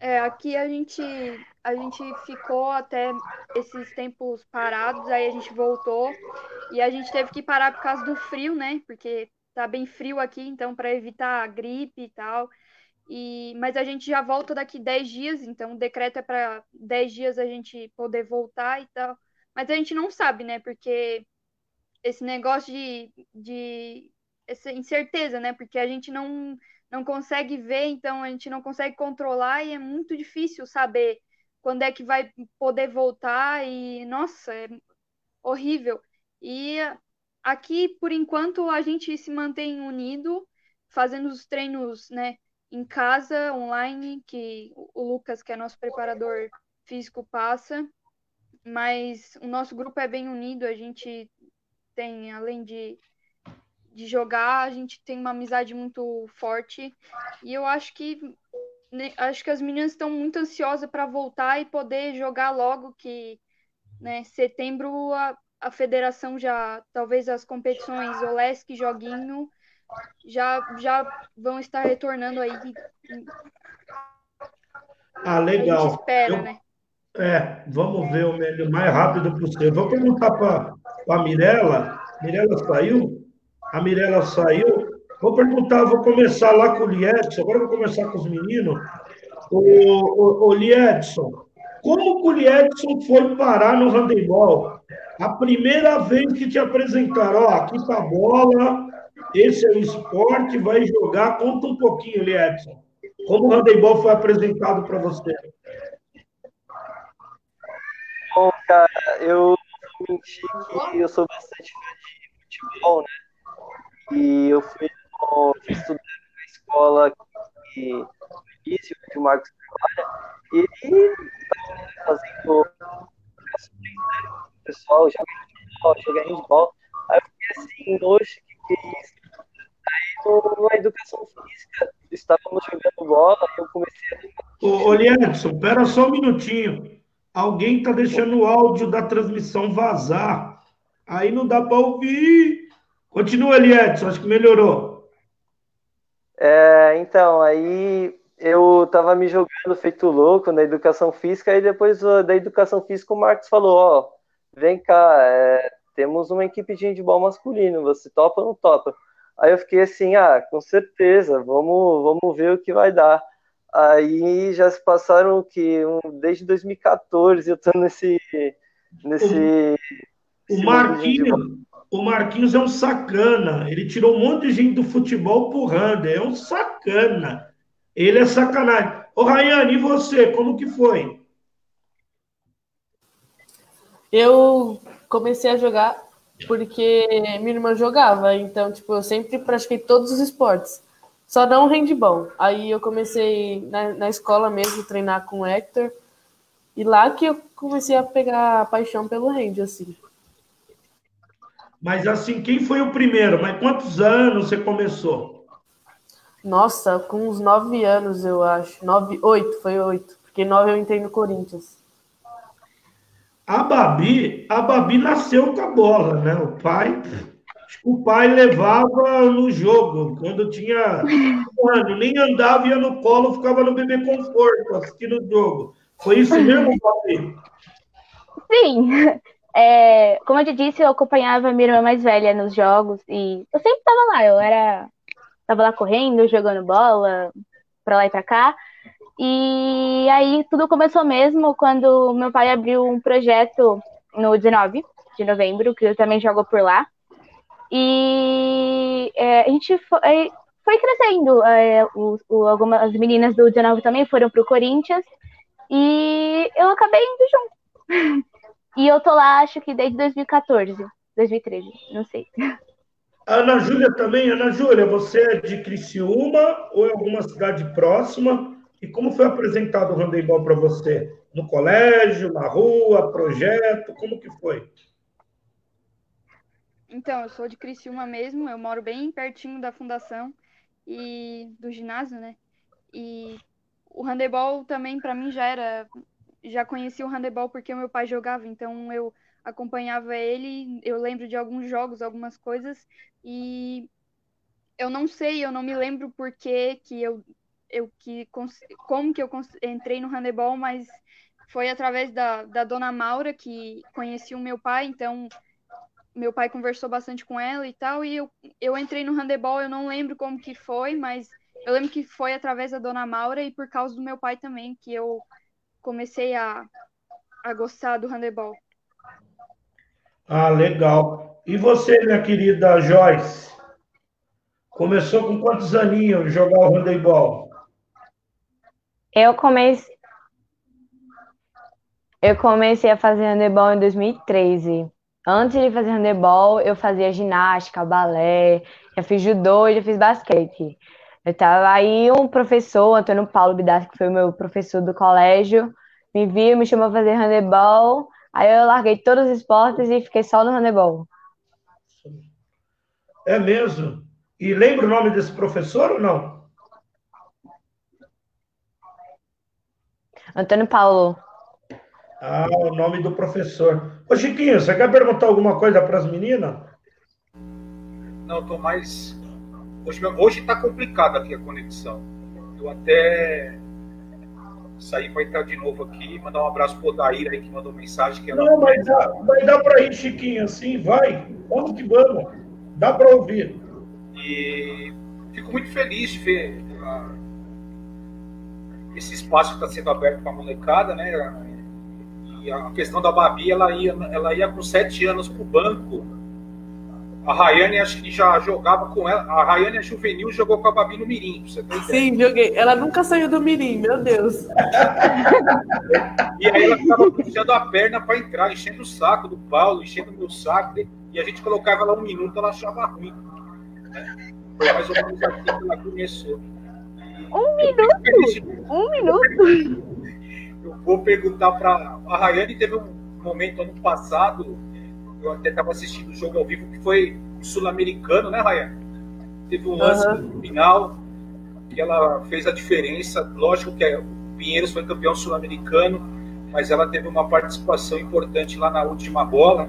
É, aqui a gente a gente ficou até esses tempos parados, aí a gente voltou e a gente teve que parar por causa do frio, né? Porque tá bem frio aqui, então para evitar a gripe e tal. E mas a gente já volta daqui 10 dias, então o decreto é para 10 dias a gente poder voltar e tal. Mas a gente não sabe, né? Porque esse negócio de, de essa incerteza, né? Porque a gente não não consegue ver, então a gente não consegue controlar e é muito difícil saber quando é que vai poder voltar e nossa, é horrível. E aqui, por enquanto, a gente se mantém unido, fazendo os treinos, né, em casa, online, que o Lucas, que é nosso preparador físico, passa. Mas o nosso grupo é bem unido, a gente tem, além de de jogar, a gente tem uma amizade muito forte e eu acho que né, acho que as meninas estão muito ansiosas para voltar e poder jogar logo que, né, setembro a, a federação já, talvez as competições Olesk, Joguinho já já vão estar retornando aí. Ah, A gente legal. espera, Eu- né? É, vamos ver o melhor, mais rápido possível. Vou perguntar para a Mirella. Mirella saiu? A Mirella saiu. Vou perguntar, vou começar lá com o Liedson. Agora vou começar com os meninos. O, o, o Liedson, como que o Liedson foi parar no handebol? A primeira vez que te apresentaram, ó, aqui tá a bola, esse é o esporte, vai jogar. Conta um pouquinho, Liedson. Como o handebol foi apresentado para você? Bom, cara, eu mentir que eu sou bastante fã de futebol, né? E eu fui, estudando na escola que no início, que o Marcos trabalha, e ele tá fazendo? O pessoal joga futebol, joga handball. Aí eu fiquei assim, oxe, que que é isso? Aí na educação física, estávamos jogando bola eu comecei a Ô, ô espera só um minutinho. Alguém está deixando o áudio da transmissão vazar. Aí não dá para ouvir. Continua ali, Edson, acho que melhorou. É, então, aí eu tava me jogando feito louco na educação física, e depois da educação física o Marcos falou, ó, vem cá, é, temos uma equipe de handball masculino, você topa ou não topa? Aí eu fiquei assim, ah, com certeza, vamos, vamos ver o que vai dar. Aí já se passaram que um, desde 2014 eu tô nesse nesse o Marquinhos, o Marquinhos é um sacana. Ele tirou um monte de gente do futebol pro Rander. É um sacana. Ele é sacanagem. Ô, Rayane, e você? Como que foi? Eu comecei a jogar porque minha irmã jogava. Então, tipo, eu sempre pratiquei todos os esportes. Só não handball. Aí eu comecei na, na escola mesmo, treinar com o Hector. E lá que eu comecei a pegar a paixão pelo hand, assim. Mas assim, quem foi o primeiro? Mas quantos anos você começou? Nossa, com uns nove anos, eu acho. Nove, oito, foi oito. Porque nove eu entrei no Corinthians. A Babi, a Babi nasceu com a bola, né? O pai, o pai levava no jogo. Quando tinha ano, nem andava, ia no colo, ficava no bebê conforto assistindo o jogo. Foi isso mesmo, Babi? Sim. É, como eu te disse, eu acompanhava a minha irmã mais velha nos jogos e eu sempre estava lá. Eu era, tava lá correndo, jogando bola para lá e para cá. E aí tudo começou mesmo quando meu pai abriu um projeto no 19 de novembro, que eu também jogou por lá. E é, a gente foi, foi crescendo. É, o, o, algumas meninas do 19 também foram para o Corinthians. E eu acabei indo junto. E eu tô lá, acho que desde 2014, 2013, não sei. Ana Júlia também. Ana Júlia, você é de Criciúma ou é alguma cidade próxima? E como foi apresentado o handebol para você? No colégio, na rua, projeto? Como que foi? Então, eu sou de Criciúma mesmo, eu moro bem pertinho da fundação e do ginásio, né? E o handebol também para mim já era já conheci o handebol porque o meu pai jogava, então eu acompanhava ele, eu lembro de alguns jogos, algumas coisas e eu não sei, eu não me lembro por que que eu eu que como que eu entrei no handebol, mas foi através da, da dona Maura que conheci o meu pai, então meu pai conversou bastante com ela e tal, e eu, eu entrei no handebol, eu não lembro como que foi, mas eu lembro que foi através da dona Maura e por causa do meu pai também, que eu comecei a, a gostar do handebol. Ah, legal. E você, minha querida Joyce? Começou com quantos aninhos jogar o handebol? Eu comecei. Eu comecei a fazer handebol em 2013. Antes de fazer handebol, eu fazia ginástica, balé, já fiz judô e já fiz basquete. Eu tava aí um professor, Antônio Paulo Bidassi, que foi o meu professor do colégio, me viu, me chamou a fazer handebol. Aí eu larguei todos os esportes e fiquei só no handebol. É mesmo? E lembra o nome desse professor ou não? Antônio Paulo. Ah, o nome do professor. Ô, Chiquinho, você quer perguntar alguma coisa para as meninas? Não, estou mais. Hoje, hoje tá complicado aqui a conexão. Eu até sair para entrar de novo aqui, mandar um abraço pro Odair aí que mandou mensagem. Que ela... Não, mas dá, vai dar para ir, Chiquinho, assim, vai. Vamos que vamos. Dá para ouvir. E fico muito feliz de ver esse espaço que está sendo aberto para a molecada, né? E a questão da Babi, ela ia, ela ia com sete anos para o banco. A Rayane acho que já jogava com ela. A Rayane é juvenil jogou com a Babi no Mirim. Você Sim, joguei. Ela nunca saiu do Mirim, meu Deus. e aí ela ficava puxando a perna para entrar, enchendo o saco do Paulo, enchendo o meu saco. E a gente colocava ela um minuto, ela achava ruim. Foi mais ou menos assim que ela começou. Um minuto? Um minuto? Vou perguntar para a Rayane. Teve um momento ano passado, eu até estava assistindo o jogo ao vivo, que foi sul-americano, né, Rayane? Teve um lance uhum. no final que ela fez a diferença. Lógico que o Pinheiros foi campeão sul-americano, mas ela teve uma participação importante lá na última bola.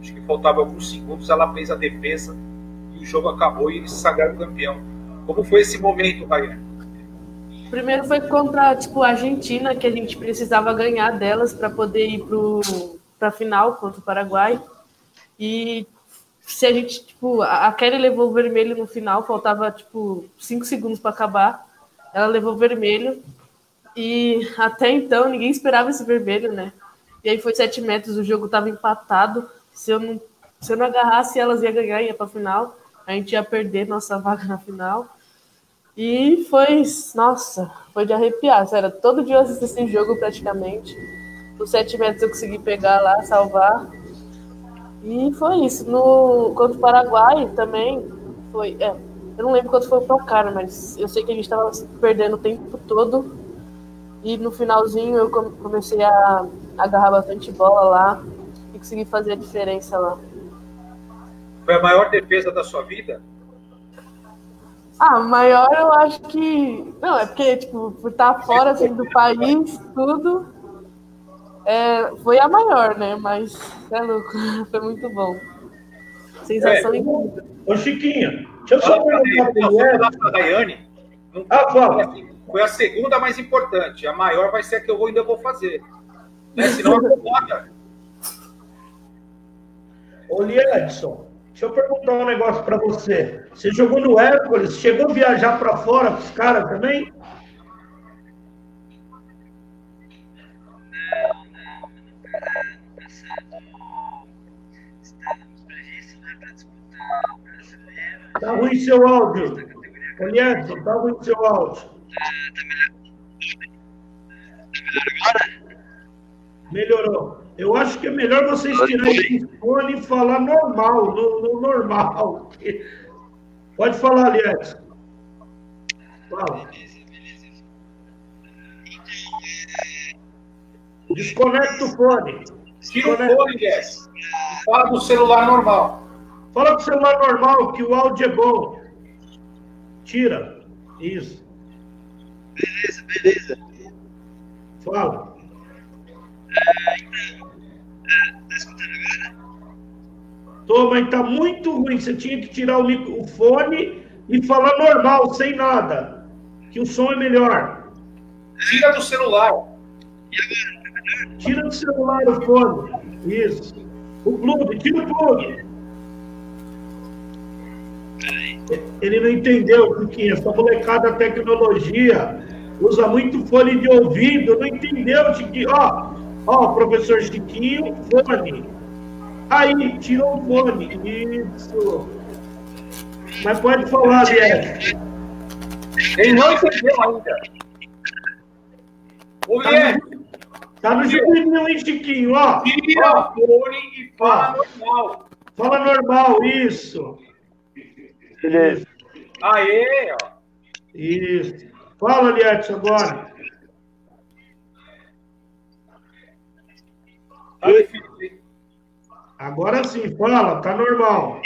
Acho que faltava alguns segundos, ela fez a defesa e o jogo acabou e eles se sagraram campeão. Como foi esse momento, Ryan? Primeiro foi contra tipo, a Argentina, que a gente precisava ganhar delas para poder ir para a final contra o Paraguai. E se a gente, tipo, a Kelly levou o vermelho no final, faltava tipo 5 segundos para acabar. Ela levou o vermelho e até então ninguém esperava esse vermelho, né? E aí foi 7 metros, o jogo estava empatado. Se eu não se eu não agarrasse, elas ia ganhar, ia para final. A gente ia perder nossa vaga na final. E foi, nossa, foi de arrepiar. Sério, todo dia eu assisti esse jogo praticamente. Os 7 metros eu consegui pegar lá, salvar. E foi isso. No, contra o Paraguai também foi. É, eu não lembro quanto foi o cara, mas eu sei que a gente estava perdendo o tempo todo. E no finalzinho eu comecei a agarrar bastante bola lá e consegui fazer a diferença lá. Foi a maior defesa da sua vida? Ah, maior eu acho que. Não, é porque, tipo, por estar fora assim, do país, tudo. É, foi a maior, né? Mas é louco, foi muito bom. Sensação é. incrível. Ô, Chiquinha, deixa eu só perguntar para a Daiane. Ah, fala. Foi a segunda mais importante. A maior vai ser a que eu ainda vou fazer. Né? Senão acomoda. Ô, Edson, deixa eu perguntar um negócio para você. Você jogou no Hércules, chegou a viajar para fora com os caras também? Tá ruim seu áudio. Elielson, tá ruim seu áudio. Tá melhor agora? Melhorou. Eu acho que é melhor vocês tirarem o fone e falar normal, no, no normal. Pode falar, Elielson. Fala. Desconecta o fone. Tira o fone, Jess. Fala do celular normal. Fala com o celular normal, que o áudio é bom. Tira. Isso. Beleza, beleza. Fala. É, então, tá escutando agora? Tô, mas tá muito ruim. Você tinha que tirar o microfone e falar normal, sem nada. Que o som é melhor. Tira do celular. E agora? Tira do celular o fone. Isso. O plug, tira o plug. Ele não entendeu, Chiquinho. Essa molecada tecnologia usa muito fone de ouvido. Não entendeu, Chiquinho. Ó, ó, professor Chiquinho, fone. Aí, tirou o fone. Isso. Mas pode falar, Liette. Ele não entendeu ainda. O Liette. Tá no juizinho, hein, Chiquinho? Ó. Tira o fone e fala ó. normal. Fala normal, isso. Beleza. Aê, ó. Isso. Fala, Liette, agora. Tá difícil, Agora sim, fala, tá normal.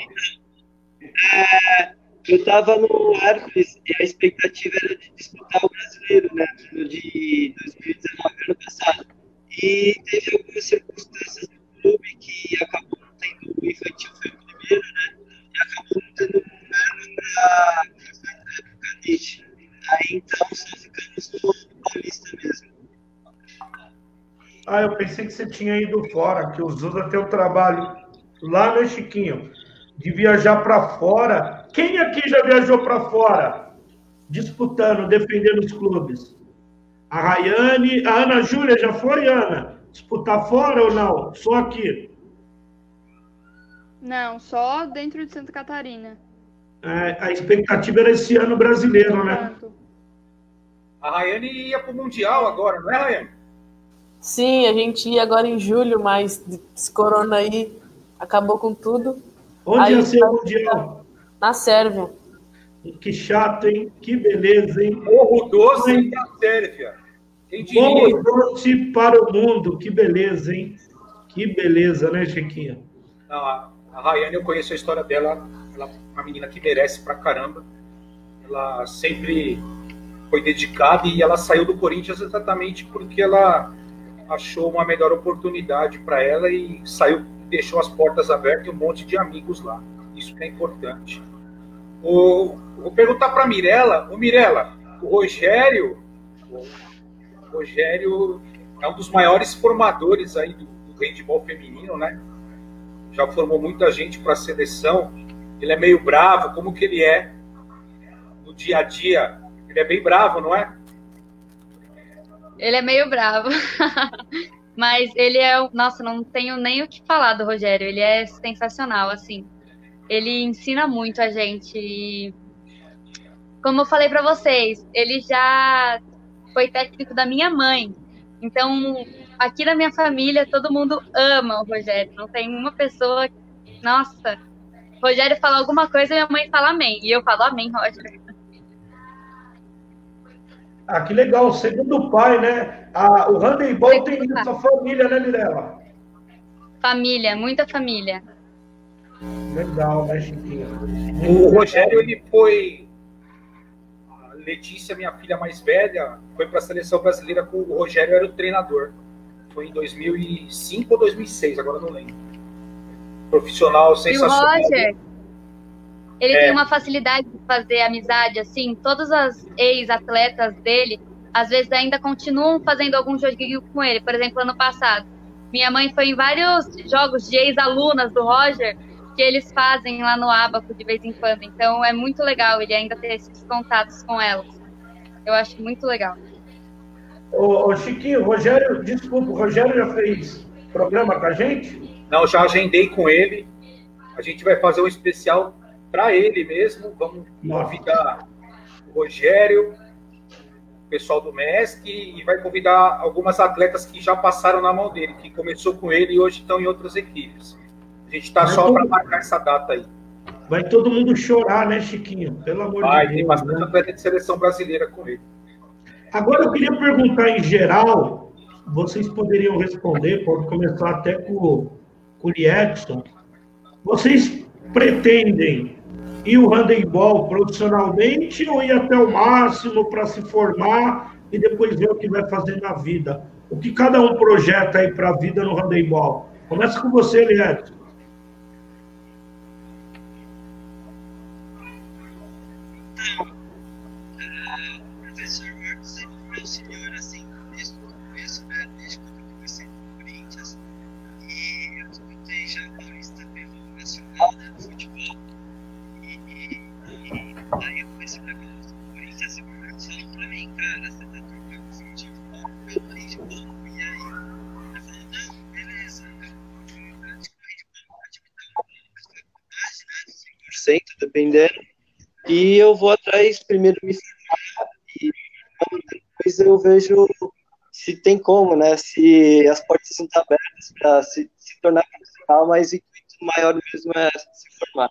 É, eu estava no Hércules e a expectativa era de disputar o brasileiro, né? No de 2019, ano passado. E teve algumas circunstâncias no clube que acabou não tendo o infantil foi o primeiro, né? E acabou não tendo para. Aí então só ficamos no Paulista mesmo. Ah, eu pensei que você tinha ido fora, que o Zusa tem o trabalho lá no Chiquinho, de viajar para fora. Quem aqui já viajou para fora? Disputando, defendendo os clubes? A Rayane, a Ana Júlia já foi, Ana? Disputar fora ou não? Só aqui? Não, só dentro de Santa Catarina. É, a expectativa era esse ano brasileiro, né? A Rayane ia para o Mundial agora, não é, Rayane? Sim, a gente ia agora em julho, mas esse corona aí acabou com tudo. Onde aí, ia ser o Mundial? Na Sérvia. Que chato, hein? Que beleza, hein? Morro Doce na Sérvia. Morro Doce para o mundo. Que beleza, hein? Que beleza, né, Chiquinha? Não, a Rayane, eu conheço a história dela ela é uma menina que merece pra caramba. Ela sempre foi dedicada e ela saiu do Corinthians exatamente porque ela achou uma melhor oportunidade para ela e saiu, deixou as portas abertas e um monte de amigos lá. Isso que é importante. O, vou perguntar para Mirella. O Mirella, o Rogério, o Rogério é um dos maiores formadores aí do, do feminino, né? Já formou muita gente para a seleção. Ele é meio bravo. Como que ele é no dia a dia? Ele é bem bravo, não é? Ele é meio bravo. Mas ele é. Nossa, não tenho nem o que falar do Rogério. Ele é sensacional, assim. Ele ensina muito a gente. E, como eu falei para vocês, ele já foi técnico da minha mãe. Então, aqui na minha família, todo mundo ama o Rogério. Não tem uma pessoa. Nossa, Rogério fala alguma coisa e minha mãe fala amém. E eu falo amém, Rogério. Ah, que legal. Segundo o pai, né? Ah, o handebol tem essa família, né, Mirella? Família, muita família. Legal, né, Chiquinho? O Rogério, ele foi. A Letícia, minha filha mais velha, foi para a seleção brasileira com o Rogério, era o treinador. Foi em 2005 ou 2006, agora não lembro. Profissional sensacional. E o Roger, ele é. tem uma facilidade de fazer amizade, assim, todas as ex-atletas dele, às vezes ainda continuam fazendo algum joguinho com ele. Por exemplo, ano passado, minha mãe foi em vários jogos de ex-alunas do Roger, que eles fazem lá no Abaco de vez em quando. Então é muito legal ele ainda ter esses contatos com elas. Eu acho muito legal. Ô, ô Chiquinho, Rogério, desculpa, o Rogério já fez programa com a gente? Não, já agendei com ele. A gente vai fazer um especial para ele mesmo. Vamos convidar o Rogério, o pessoal do MESC e vai convidar algumas atletas que já passaram na mão dele, que começou com ele e hoje estão em outras equipes. A gente está só todo... para marcar essa data aí. Vai todo mundo chorar, né, Chiquinho? Pelo amor vai, de Deus. Tem bastante né? atleta de seleção brasileira com ele. Agora eu queria perguntar em geral, vocês poderiam responder, pode começar até com, com o Liedson. Vocês pretendem ir o handebol profissionalmente ou ir até o máximo para se formar e depois ver o que vai fazer na vida? O que cada um projeta aí para a vida no handebol? Começa com você, Liedson. dependendo. E atrás, primeiro me formar, e depois eu vejo se tem como, né? Se as portas estão abertas para se, se, tornar profissional, mas o maior mesmo é se formar.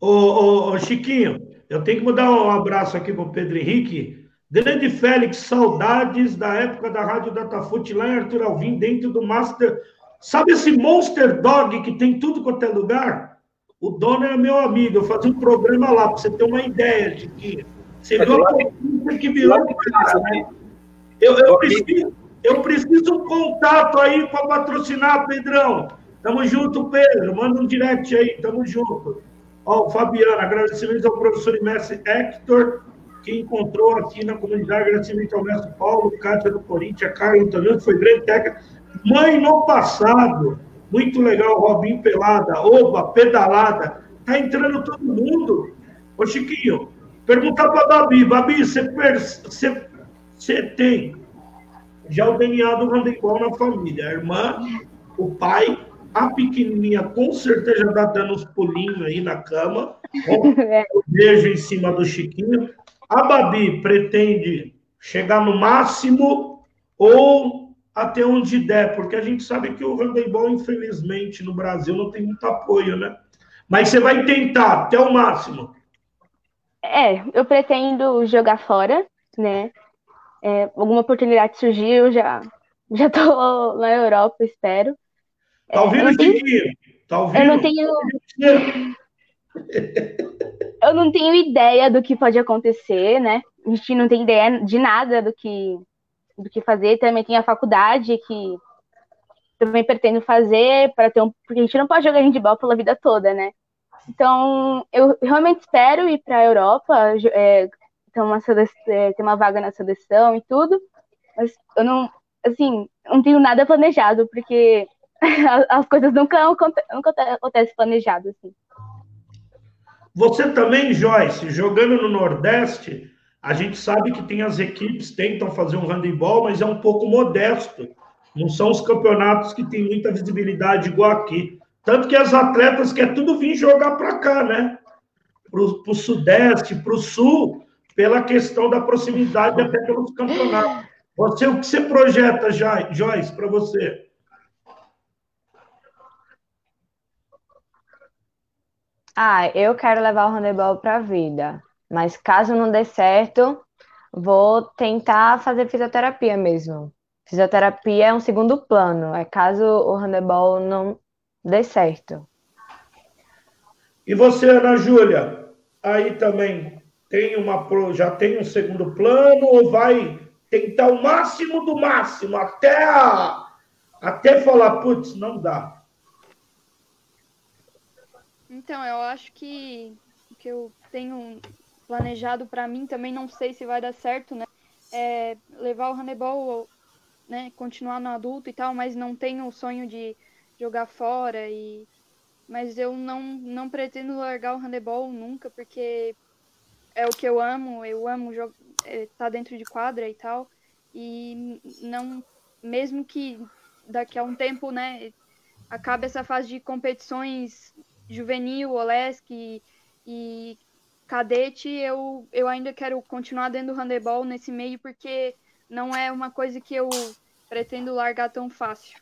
Ô, ô, ô, Chiquinho, eu tenho que mandar um abraço aqui para o Pedro Henrique. Grande Félix, saudades da época da Rádio Datafute lá em Arthur Alvim, dentro do Master. Sabe esse Monster Dog que tem tudo quanto é lugar? O dono era meu amigo, eu fazia um programa lá, para você ter uma ideia de que você viu a conquista que virou cara, né? Eu, eu, preciso, eu preciso um contato aí para patrocinar, Pedrão. Tamo junto, Pedro. Manda um direct aí, tamo junto. Ó, o Fabiano, agradecimento ao professor e mestre Hector, que encontrou aqui na comunidade, agradecimento ao mestre Paulo, Cátia do Corinthians, Carlos também, que foi grande técnica. Mãe, no passado, muito legal, Robinho Pelada, Oba, Pedalada. Tá entrando todo mundo. Ô, Chiquinho, perguntar para a Babi. Babi, você, você, você tem já o DNA do handebol na família. A irmã, o pai, a pequenininha com certeza já está dando uns pulinhos aí na cama. Um beijo em cima do Chiquinho. A Babi pretende chegar no máximo ou até onde der, porque a gente sabe que o handebol, infelizmente, no Brasil não tem muito apoio, né? Mas você vai tentar até o máximo. É, eu pretendo jogar fora, né? É, alguma oportunidade surgiu, já já tô na Europa, espero. Tá ouvindo, é? Tá ouvindo? Eu não tenho. eu não tenho ideia do que pode acontecer, né? A gente não tem ideia de nada do que do que fazer. Também tem a faculdade que também pretendo fazer para ter um, porque a gente não pode jogar handball pela vida toda, né? Então, eu realmente espero ir para a Europa, é, ter, uma é, ter uma vaga na seleção e tudo, mas eu não, assim, não tenho nada planejado, porque as coisas nunca, nunca acontecem planejado, assim. Você também, Joyce, jogando no Nordeste, a gente sabe que tem as equipes tentam fazer um handebol, mas é um pouco modesto. Não são os campeonatos que têm muita visibilidade igual aqui. Tanto que as atletas querem tudo vir jogar para cá, né? Para o Sudeste, para o Sul, pela questão da proximidade até pelos campeonatos. Você, o que você projeta, Joyce, para você? Ah, eu quero levar o handebol para a vida. Mas caso não dê certo, vou tentar fazer fisioterapia mesmo. Fisioterapia é um segundo plano, é caso o handebol não dê certo. E você, Ana Júlia, aí também tem uma já tem um segundo plano ou vai tentar o máximo do máximo até a, até falar, putz, não dá. Então, eu acho que que eu tenho planejado para mim, também não sei se vai dar certo, né? É levar o handebol, né? Continuar no adulto e tal, mas não tenho o sonho de jogar fora e mas eu não não pretendo largar o handebol nunca porque é o que eu amo, eu amo estar é, tá dentro de quadra e tal e não mesmo que daqui a um tempo, né, acabe essa fase de competições juvenil, Olesk e, e cadete, eu, eu ainda quero continuar dentro do handebol nesse meio, porque não é uma coisa que eu pretendo largar tão fácil.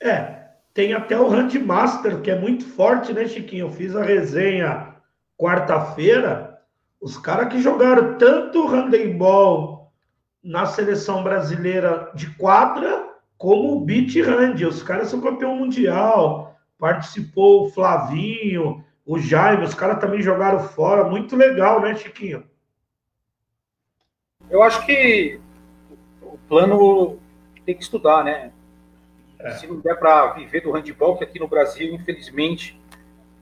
É, tem até o Handmaster, que é muito forte, né, Chiquinho? Eu fiz a resenha quarta-feira. Os caras que jogaram tanto handebol na seleção brasileira de quadra, como o beat hand. Os caras são campeão mundial. Participou o Flavinho, o Jaime, os caras também jogaram fora. Muito legal, né, Chiquinho? Eu acho que o plano tem que estudar, né? É. Se não der para viver do handball, que aqui no Brasil, infelizmente,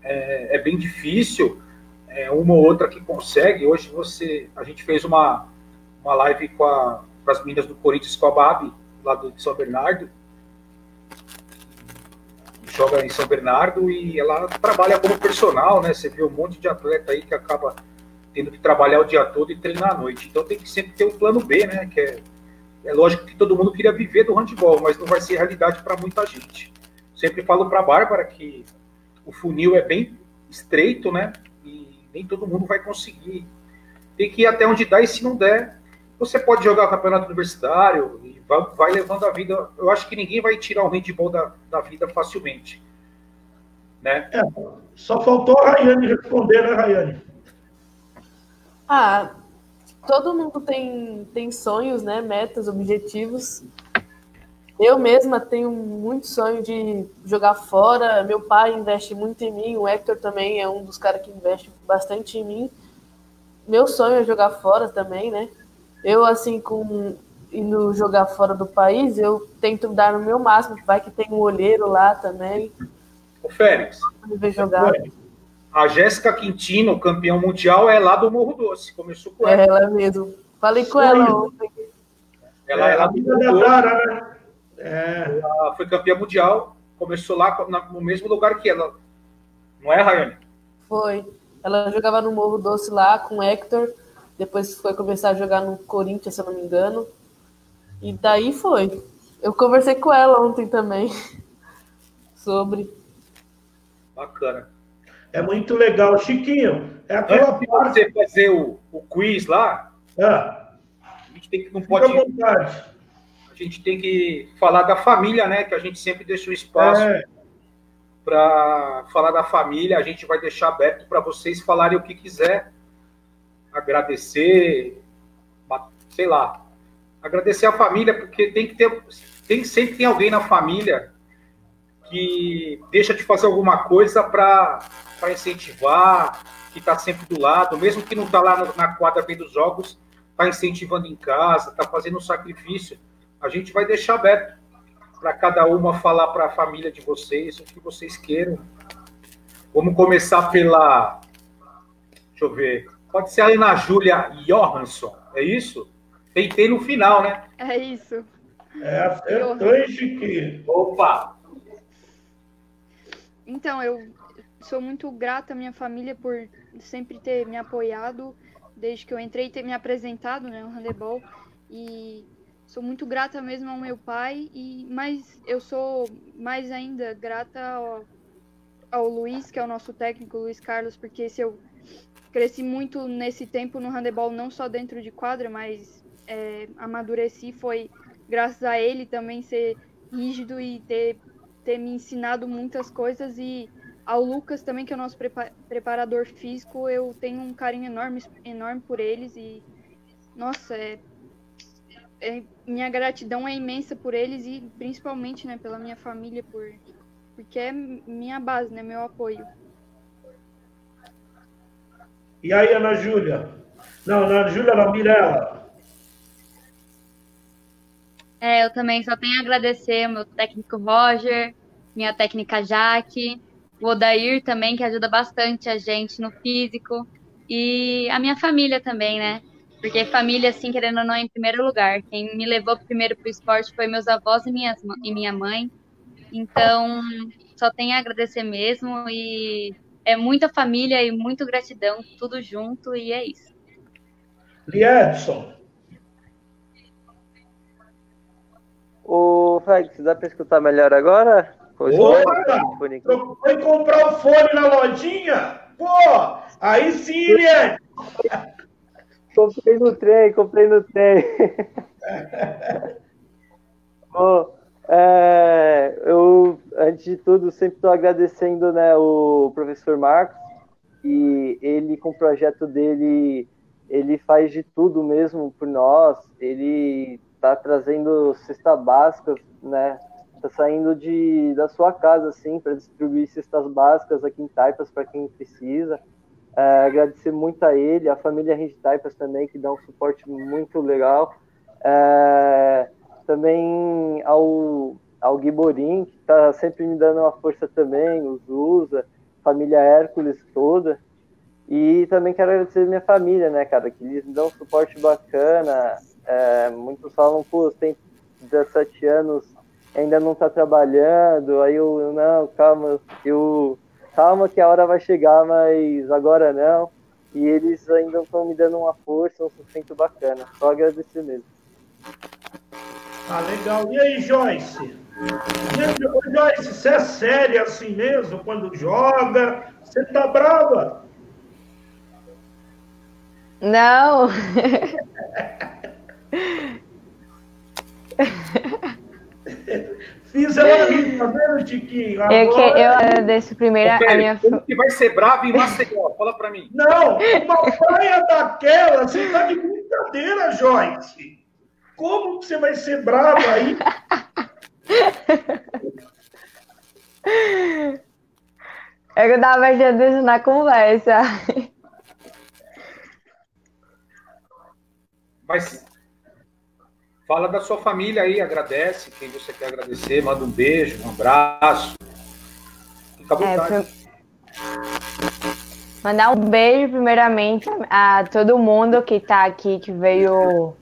é, é bem difícil. É, uma ou outra que consegue. Hoje você, a gente fez uma, uma live com, a, com as meninas do Corinthians com a Babi, lá do São Bernardo joga em São Bernardo e ela trabalha como personal, né? Você vê um monte de atleta aí que acaba tendo que trabalhar o dia todo e treinar à noite. Então tem que sempre ter um plano B, né? Que é, é lógico que todo mundo queria viver do handball, mas não vai ser realidade para muita gente. Sempre falo para a Bárbara que o funil é bem estreito, né? E nem todo mundo vai conseguir. Tem que ir até onde dá e se não der, você pode jogar o campeonato universitário vai, vai, levando a vida. Eu acho que ninguém vai tirar o handball da, da vida facilmente. Né? É, só faltou a Rayane responder, né, Rayane? Ah, todo mundo tem, tem sonhos, né? Metas, objetivos. Eu mesma tenho muito sonho de jogar fora. Meu pai investe muito em mim, o Hector também é um dos caras que investe bastante em mim. Meu sonho é jogar fora também, né? Eu, assim, com indo jogar fora do país, eu tento dar o meu máximo, vai que tem um olheiro lá também. O Félix. Ver jogar. A Jéssica Quintino, campeão mundial, é lá do Morro Doce. Começou com ela. É, ela mesmo. Falei com ela ontem. Ela é, lá do Morro Doce. Né? É. Ela foi campeã mundial. Começou lá no mesmo lugar que ela. Não é, Rayane? Foi. Ela jogava no Morro Doce lá com o Hector. Depois foi começar a jogar no Corinthians, se eu não me engano. E daí foi. Eu conversei com ela ontem também sobre. Bacana. É muito legal. Chiquinho, é aquela Antes parte... você fazer o, o quiz lá, é. a gente tem que não pode. A gente tem que falar da família, né? Que a gente sempre deixa o espaço é. para falar da família. A gente vai deixar aberto para vocês falarem o que quiser agradecer, sei lá, agradecer a família, porque tem que ter, tem, sempre tem alguém na família que deixa de fazer alguma coisa para incentivar, que está sempre do lado, mesmo que não está lá na quadra vendo os jogos, está incentivando em casa, está fazendo um sacrifício, a gente vai deixar aberto para cada uma falar para a família de vocês o que vocês queiram. Vamos começar pela. Deixa eu ver. Pode ser a Ana Júlia Johansson, é isso? Tentei no final, né? É isso. É, acertou, hein, Chiquinho? Opa! Então, eu sou muito grata à minha família por sempre ter me apoiado desde que eu entrei, ter me apresentado né, no handebol. E sou muito grata mesmo ao meu pai, e mas eu sou mais ainda grata ao, ao Luiz, que é o nosso técnico, Luiz Carlos, porque se eu cresci muito nesse tempo no handebol, não só dentro de quadra, mas é, amadureci foi graças a ele também ser rígido e ter, ter me ensinado muitas coisas e ao Lucas também, que é o nosso preparador físico, eu tenho um carinho enorme, enorme por eles e, nossa, é, é, minha gratidão é imensa por eles e principalmente, né, pela minha família, por, porque é minha base, né, meu apoio. E aí, Ana Júlia? Não, Ana Júlia, não, Mirella. É, eu também só tenho a agradecer ao meu técnico Roger, minha técnica Jaque, o Odair também, que ajuda bastante a gente no físico. E a minha família também, né? Porque família, assim, querendo ou não, é em primeiro lugar. Quem me levou primeiro para o esporte foi meus avós e, minhas, e minha mãe. Então, só tenho a agradecer mesmo. E é muita família e muito gratidão, tudo junto, e é isso. Liedson. Ô, Félix, dá para escutar melhor agora? Opa! Foi comprar o fone na lojinha? Pô, aí sim, né? comprei no trem, comprei no trem. Bom, é, eu, antes de tudo, sempre estou agradecendo né, o professor Marcos, e ele, com o projeto dele, ele faz de tudo mesmo por nós, ele está trazendo cesta básica, né, tá saindo de, da sua casa, assim, para distribuir cestas básicas aqui em Taipas para quem precisa. É, agradecer muito a ele, a família Rede Taipas também, que dá um suporte muito legal. É, também ao, ao Giborim, que está sempre me dando uma força também, o Zusa, família Hércules toda. E também quero agradecer minha família, né, cara, que eles me dão um suporte bacana. É, muitos falam, pô, tem 17 anos, ainda não está trabalhando, aí eu, não, calma, eu, calma que a hora vai chegar, mas agora não. E eles ainda estão me dando uma força, um sustento bacana. Só agradecer mesmo. Ah, legal. E aí, Joyce? E aí, Joyce, você é séria assim mesmo quando joga? Você tá brava? Não. Fiz ela rir, tá vendo, Tiquinho? Agora... Eu, que, eu agradeço primeiro a minha. Como que vai ser bravo em Maceió? Fala pra mim. Não, uma praia daquela, você tá de brincadeira, Joyce. Como que você vai ser bravo aí? É eu tava isso na conversa. Mas Fala da sua família aí, agradece quem você quer agradecer, manda um beijo, um abraço. Fica à é, vontade. É, Mandar um beijo, primeiramente, a todo mundo que está aqui, que veio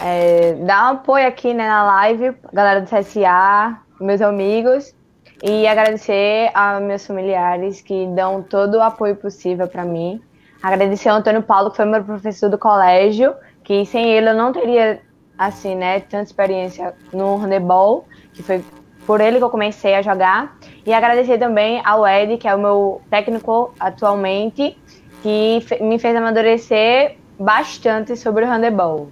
é, dar um apoio aqui né, na live, galera do CSA, meus amigos, e agradecer a meus familiares que dão todo o apoio possível para mim. Agradecer ao Antônio Paulo, que foi meu professor do colégio, que sem ele eu não teria assim, né, tanta experiência no handebol, que foi por ele que eu comecei a jogar. E agradecer também ao Ed, que é o meu técnico atualmente, que me fez amadurecer bastante sobre o handebol.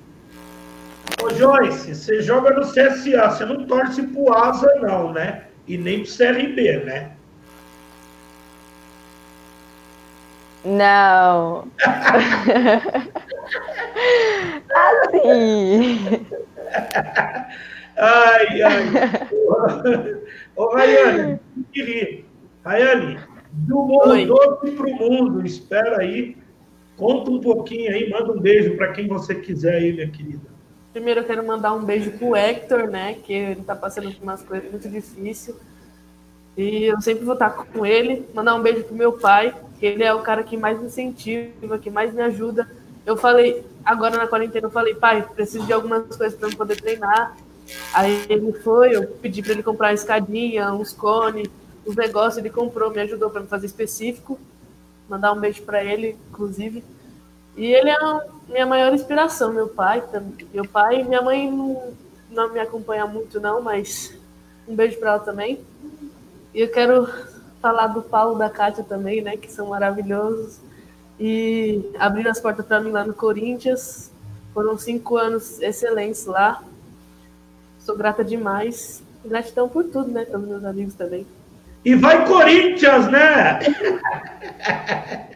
Ô Joyce, você joga no CSA, você não torce pro Asa não, né? E nem pro CRB, né? Não. assim. Ai, ai. Ô, Rayane, que rir. Rayane, do mundo doce pro mundo, espera aí. Conta um pouquinho aí, manda um beijo para quem você quiser aí, minha querida. Primeiro eu quero mandar um beijo pro Hector, né? Que ele tá passando por umas coisas muito difíceis. E eu sempre vou estar com ele. Mandar um beijo pro meu pai, ele é o cara que mais me incentiva, que mais me ajuda. Eu falei, agora na quarentena, eu falei, pai, preciso de algumas coisas para eu poder treinar. Aí ele foi, eu pedi para ele comprar uma escadinha, uns cones, os negócios, ele comprou, me ajudou para me fazer específico. Mandar um beijo para ele, inclusive. E ele é a minha maior inspiração, meu pai. Meu pai minha mãe não, não me acompanham muito, não, mas um beijo para ela também. E eu quero falar do Paulo e da Kátia também, né, que são maravilhosos. E abriram as portas para mim lá no Corinthians. Foram cinco anos excelentes lá. Sou grata demais. Gratidão por tudo, né, pelos meus amigos também. E vai Corinthians, né?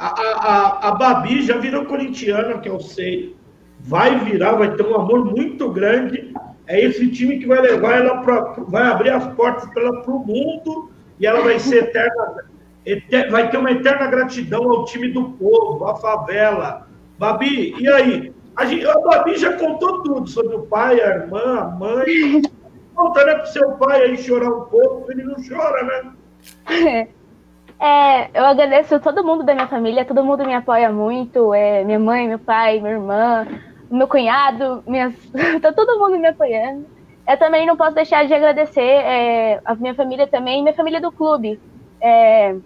A, a, a Babi já virou corintiana, que eu sei. Vai virar, vai ter um amor muito grande. É esse time que vai levar ela para. vai abrir as portas para ela para o mundo e ela vai ser eterna. Eter, vai ter uma eterna gratidão ao time do povo, à favela. Babi, e aí? A, gente, a Babi já contou tudo sobre o pai, a irmã, a mãe. Conta, né, para seu pai aí chorar um pouco, ele não chora, né? É, eu agradeço todo mundo da minha família, todo mundo me apoia muito, é, minha mãe, meu pai, minha irmã, meu cunhado, minhas... tá todo mundo me apoiando. Eu também não posso deixar de agradecer é, a minha família também, minha família do clube, é,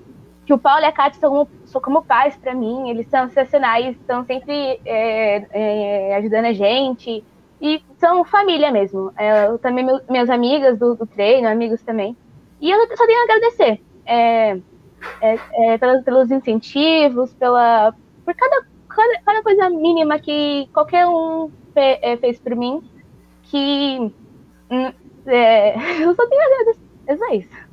que o Paulo e a Cátia são, são como pais para mim, eles são sensacionais, estão sempre é, é, ajudando a gente, e são família mesmo. É, eu, também meu, minhas amigas do, do, treino, amigos também. E eu só tenho a agradecer. É, pelos, pelos, incentivos, pela, por cada, cada, cada, coisa mínima que qualquer um fe, fez por mim, que é, eu só tenho a agradecer. É só isso.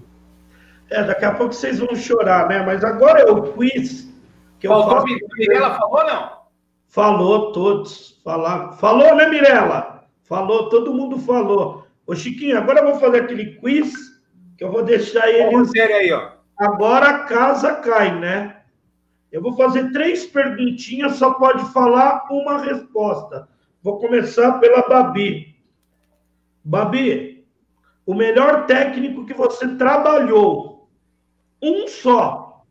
É, daqui a pouco vocês vão chorar, né? Mas agora é o quiz que eu Faltou, faço. Mirella falou não? Falou todos. Falar. Falou, né, Mirella? Falou, todo mundo falou. Ô, Chiquinho, agora eu vou fazer aquele quiz que eu vou deixar ele. Vamos aí, ó. Agora a casa cai, né? Eu vou fazer três perguntinhas, só pode falar uma resposta. Vou começar pela Babi. Babi, o melhor técnico que você trabalhou. Um só.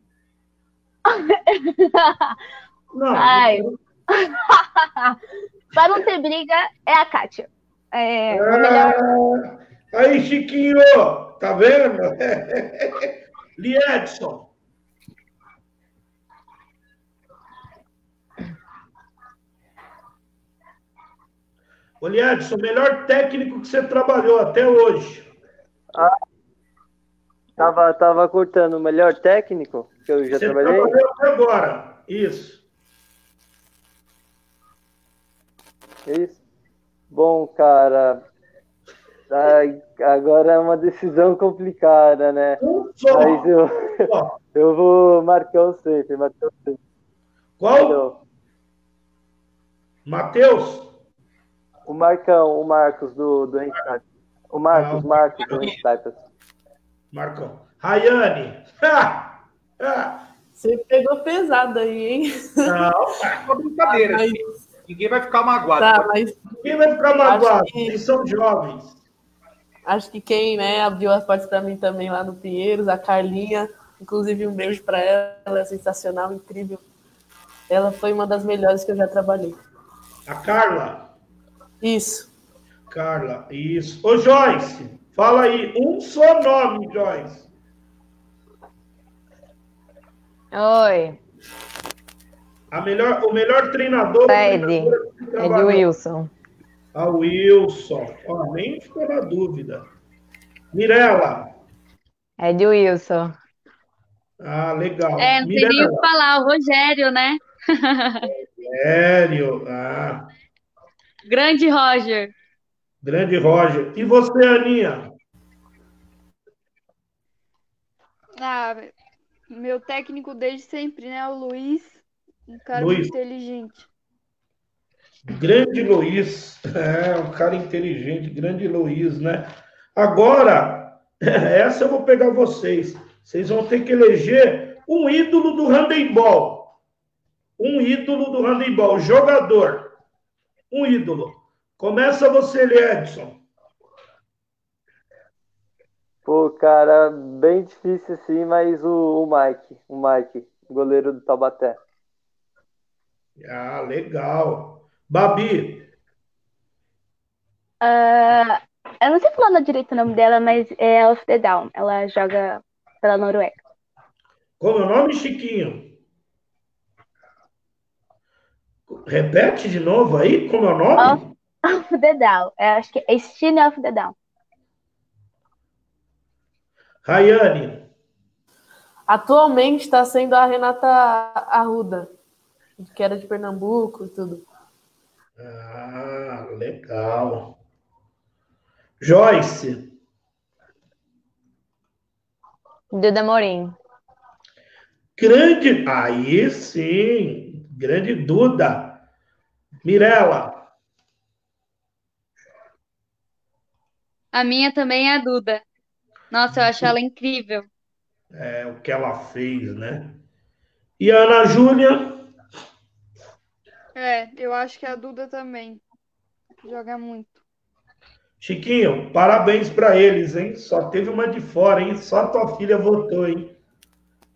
Não. Ai. Para não ter briga, é a Kátia. É, ah, melhor... Aí, Chiquinho, tá vendo? Liedson. Ô, Liedson, o melhor técnico que você trabalhou até hoje. Ah, tava, tava cortando o melhor técnico que eu já você trabalhei? Trabalhou até agora, isso. Isso. Bom, cara, agora é uma decisão complicada, né? Mas eu, eu vou marcar o sempre, Matheus. Qual? Matheus? O Marcão, o Marcos do, do Rentap. O Marcos, ah, Marcos do Rentap. Marcão. Rayane. Você pegou pesado aí, hein? Não, é uma brincadeira. Mas... Ninguém vai ficar magoado. Tá, mas... Ninguém vai ficar magoado. Que... Eles são jovens. Acho que quem né, abriu as portas para mim também lá no Pinheiros, a Carlinha, inclusive um beijo para ela, ela é sensacional, incrível. Ela foi uma das melhores que eu já trabalhei. A Carla? Isso. Carla, isso. Ô Joyce, fala aí, um só nome, Joyce. Oi. A melhor, o melhor treinador. Ed. Ed Wilson. A Wilson. Ó, nem ficou na dúvida. Mirela. É de Wilson. Ah, legal. É, não teria o que falar, o Rogério, né? Rogério. Ah. Grande Roger. Grande Roger. E você, Aninha? Ah, meu técnico desde sempre, né? O Luiz. Um cara Luiz. inteligente. Grande Luiz, é um cara inteligente, grande Luiz, né? Agora, essa eu vou pegar vocês. Vocês vão ter que eleger um ídolo do handebol. um ídolo do handebol, jogador. Um ídolo. Começa você, Edson. Pô, cara, bem difícil assim, mas o, o Mike, o Mike, goleiro do Taubaté. Ah, legal. Babi. Uh, eu não sei falar direito o nome dela, mas é Off the Down. Ela joga pela Noruega. Como é o nome, Chiquinho? Repete de novo aí, como é o nome? Off, off the Down. Eu acho que é Stine Off the Down. Rayane. Atualmente está sendo a Renata Arruda, que era de Pernambuco e tudo. Ah, legal. Joyce. Duda Morim. Grande. Aí sim. Grande Duda. Mirela. A minha também é a Duda. Nossa, eu acho ela incrível. É o que ela fez, né? E a Ana Júlia? É, eu acho que a Duda também. Joga muito. Chiquinho, parabéns para eles, hein? Só teve uma de fora, hein? Só tua filha votou, hein?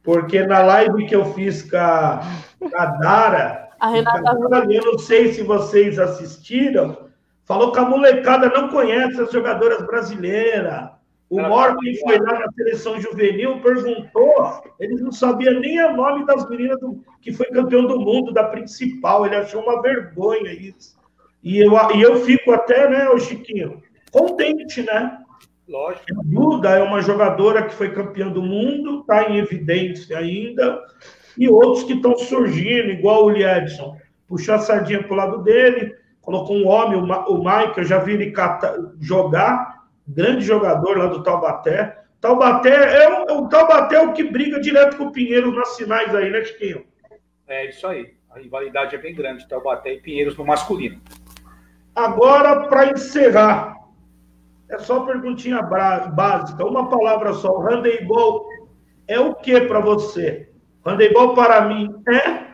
Porque na live que eu fiz com a, com a Dara, A Renata eu não sei se vocês assistiram, falou que a molecada não conhece as jogadoras brasileiras. O Morgan foi lá na seleção juvenil, perguntou, ele não sabia nem o nome das meninas do, que foi campeão do mundo, da principal, ele achou uma vergonha isso. E eu, e eu fico até, né, o Chiquinho, contente, né? Lógico. A Duda é uma jogadora que foi campeã do mundo, está em evidência ainda, e outros que estão surgindo, igual o Liedson, puxou a sardinha para o lado dele, colocou um homem, o, Ma, o Mike, eu já vi ele jogar, grande jogador lá do Taubaté. Taubaté é o, o Taubaté é o que briga direto com o Pinheiro nas finais aí, né, Chiquinho? É isso aí. A rivalidade é bem grande, Taubaté e Pinheiros no masculino. Agora, para encerrar, é só perguntinha básica, uma palavra só. O handebol é o que para você? Handebol para mim é?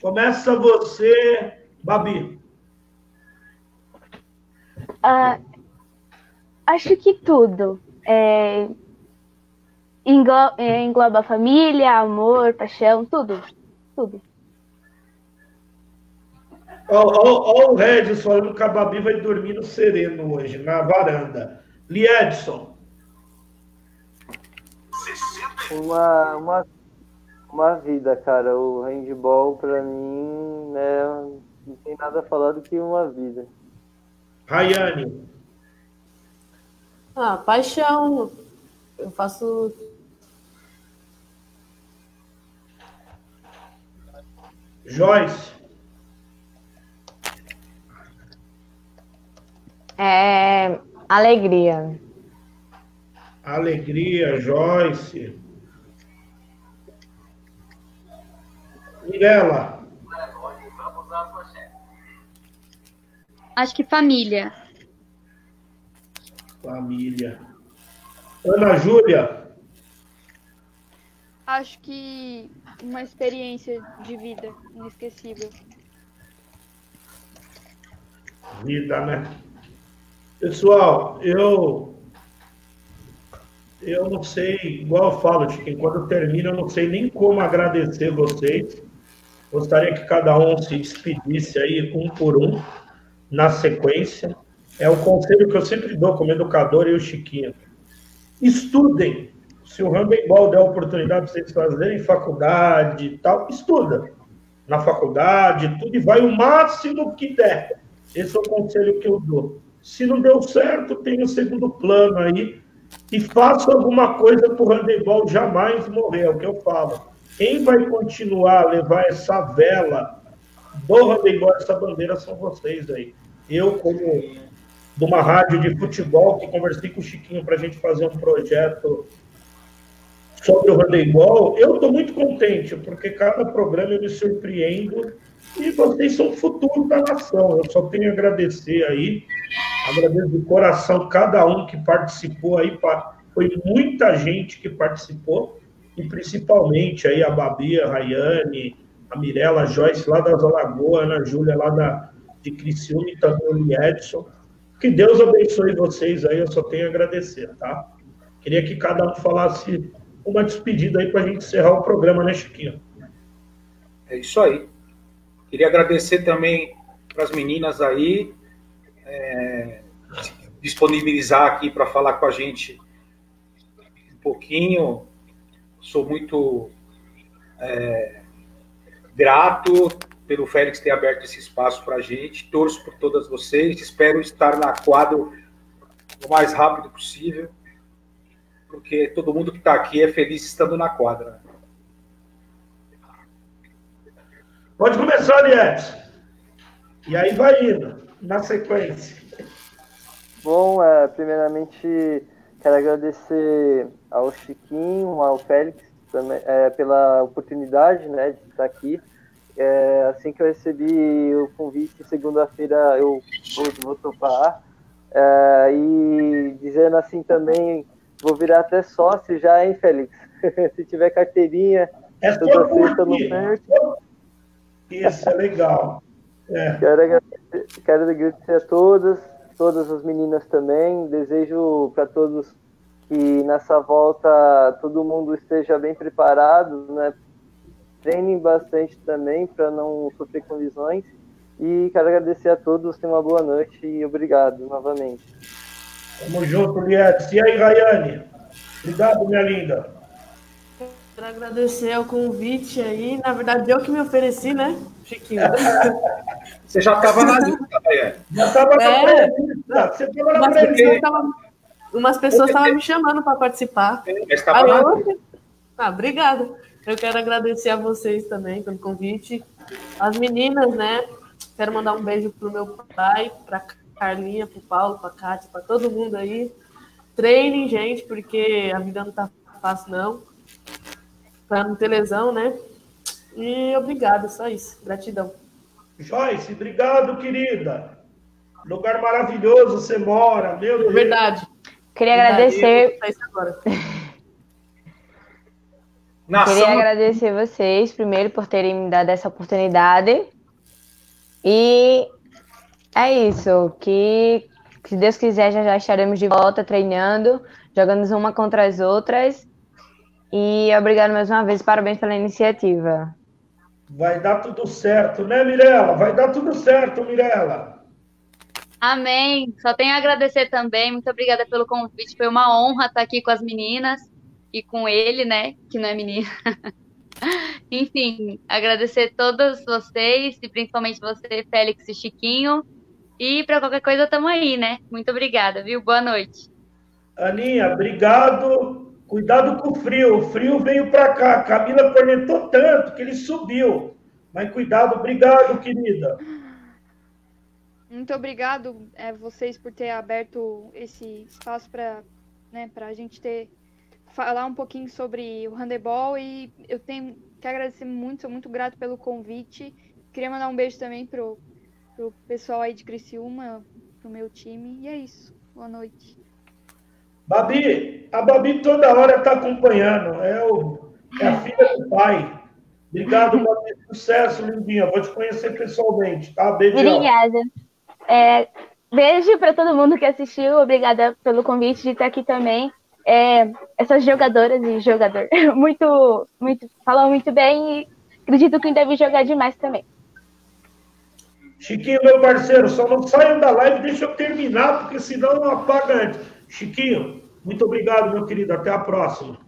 Começa você, Babi. Uh, acho que tudo. É, engloba, é, engloba família, amor, paixão, tudo. Tudo. Olha o Regis falando que a Babi vai dormir no sereno hoje, na varanda. Liedson. Uma, uma, uma vida, cara. O handball, pra mim, né, não tem nada a falar do que uma vida. Rayane. Ah, paixão. Eu faço. Joyce. É, alegria. Alegria, Joyce. Mirela. Acho que família. Família. Ana Júlia. Acho que uma experiência de vida inesquecível. Vida, né? Pessoal, eu eu não sei, igual eu falo, Chiquinho, quando eu termino, eu não sei nem como agradecer vocês. Gostaria que cada um se despedisse aí um por um, na sequência. É o conselho que eu sempre dou como educador e o Chiquinho. Estudem. Se o handebol der oportunidade de vocês fazerem faculdade e tal, estuda. Na faculdade, tudo, e vai o máximo que der. Esse é o conselho que eu dou. Se não deu certo, tem o segundo plano aí. E faça alguma coisa para o handebol jamais morrer, é o que eu falo. Quem vai continuar a levar essa vela do handebol, essa bandeira, são vocês aí. Eu, como de uma rádio de futebol, que conversei com o Chiquinho para a gente fazer um projeto sobre o handebol, eu estou muito contente, porque cada programa eu me surpreendo e vocês são o futuro da nação. Eu só tenho a agradecer aí, agradeço de coração cada um que participou aí, foi muita gente que participou, e principalmente aí a Babi, a Rayane, a Mirella, a Joyce lá das Alagoas, a Ana Júlia lá da, de Criciúma também o Edson. Que Deus abençoe vocês aí, eu só tenho a agradecer, tá? Queria que cada um falasse uma despedida aí para a gente encerrar o programa, né, Chiquinho? É isso aí. Queria agradecer também para as meninas aí, é, disponibilizar aqui para falar com a gente um pouquinho. Sou muito é, grato pelo Félix ter aberto esse espaço para a gente. Torço por todas vocês. Espero estar na quadra o mais rápido possível, porque todo mundo que está aqui é feliz estando na quadra. Pode começar, Lietes. E aí vai indo, na sequência. Bom, é, primeiramente quero agradecer ao Chiquinho, ao Félix também, é, pela oportunidade né, de estar aqui. É, assim que eu recebi o convite, segunda-feira eu vou, vou topar. É, e dizendo assim também, vou virar até sócio já, hein, Félix? Se tiver carteirinha, é toda sexta no perto. Isso é legal. É. Quero, agradecer, quero agradecer a todas, todas as meninas também. Desejo para todos que nessa volta todo mundo esteja bem preparado, né? Treinem bastante também para não sofrer colisões. E quero agradecer a todos, tenham uma boa noite e obrigado novamente. Tamo junto, Lietes. E aí, Rayane? Obrigado, minha linda. Quero agradecer o convite aí. Na verdade, eu que me ofereci, né, Chiquinho? Você já estava na lista, Rayane. Já estava na É. pré-lista. Você estava na Umas tavam- Umas pessoas estavam me chamando para participar. Mas estava Aí na eu... Ah, obrigada. Eu quero agradecer a vocês também pelo convite. As meninas, né? Quero mandar um beijo pro meu pai, pra Carlinha, pro Paulo, pra Kátia, pra todo mundo aí. Treinem, gente, porque a vida não tá fácil, não. Pra não ter lesão, né? E obrigado, só isso. Gratidão. Joyce, obrigado, querida. Lugar maravilhoso você mora, meu Deus. Verdade. Queria agradecer, isso agora. Nação queria agradecer vocês primeiro por terem me dado essa oportunidade. E é isso, que se Deus quiser já já estaremos de volta treinando, jogando uma contra as outras. E obrigado mais uma vez, parabéns pela iniciativa. Vai dar tudo certo, né, Mirella? Vai dar tudo certo, Mirella. Amém. Só tenho a agradecer também. Muito obrigada pelo convite. Foi uma honra estar aqui com as meninas e com ele, né? Que não é menina. Enfim, agradecer todos vocês e principalmente você, Félix e Chiquinho. E para qualquer coisa, tamo aí, né? Muito obrigada, viu? Boa noite. Aninha, obrigado. Cuidado com o frio. O frio veio para cá. A Camila cornetou tanto que ele subiu. Mas cuidado, obrigado, querida. Muito obrigado é, vocês por ter aberto esse espaço para né, a gente ter falar um pouquinho sobre o handebol e eu tenho que agradecer muito, sou muito grato pelo convite. Queria mandar um beijo também pro, pro pessoal aí de Criciúma, pro meu time. E é isso. Boa noite. Babi, a Babi toda hora está acompanhando. É, o, é a filha do pai. Obrigado, Babi. Sucesso, lindinha. Vou te conhecer pessoalmente, tá? Beijão. Obrigada. É, beijo para todo mundo que assistiu. Obrigada pelo convite de estar aqui também. É, essas jogadoras e jogador muito, muito, falam muito bem e acredito que deve jogar demais também. Chiquinho, meu parceiro, só não saiam da live, deixa eu terminar, porque senão não apaga antes. Chiquinho, muito obrigado, meu querido. Até a próxima.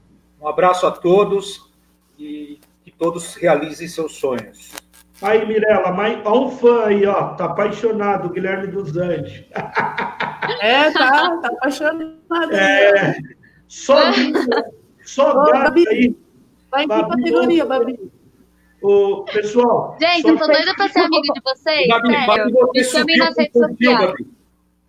Um abraço a todos e que todos realizem seus sonhos. Aí, Mirella, mas, ó um fã aí, ó. Tá apaixonado, o Guilherme dos Anjos. É, tá, tá apaixonado. É, só linda, só Ô, gata Babi. aí. Vai em que Babi, categoria, Babi? Ô, pessoal, Gente, eu tô doida pra ser amiga de vocês. Babi, Sério. Babi, você Me subiu nas redes sociais.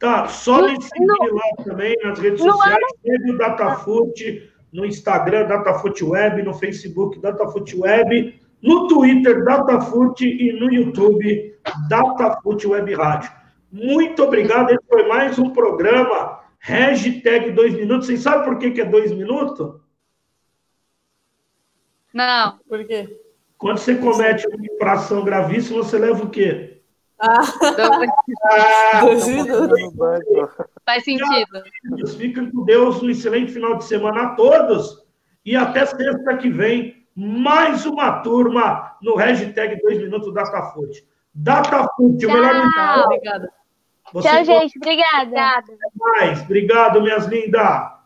Tá, só me seguir lá também nas redes Não sociais, segue o Datafoot no Instagram, Datafoot Web, no Facebook, Datafoot Web, no Twitter, Datafoot e no YouTube, Datafoot Web Rádio. Muito obrigado, esse foi mais um programa Hashtag 2 minutos. Vocês sabem por que, que é 2 minutos? Não. Por quê? Quando você comete uma infração gravíssima, você leva o quê? Ah, dois minutos. No banco. Faz sentido. Fica com Deus. Um excelente final de semana a todos. E até sexta que vem, mais uma turma no hashtag 2 Minutos Datafute. Datafute, o melhor Tchau. Obrigada. Você Tchau, pode gente. Obrigada. Obrigada. mais. Obrigado, minhas lindas.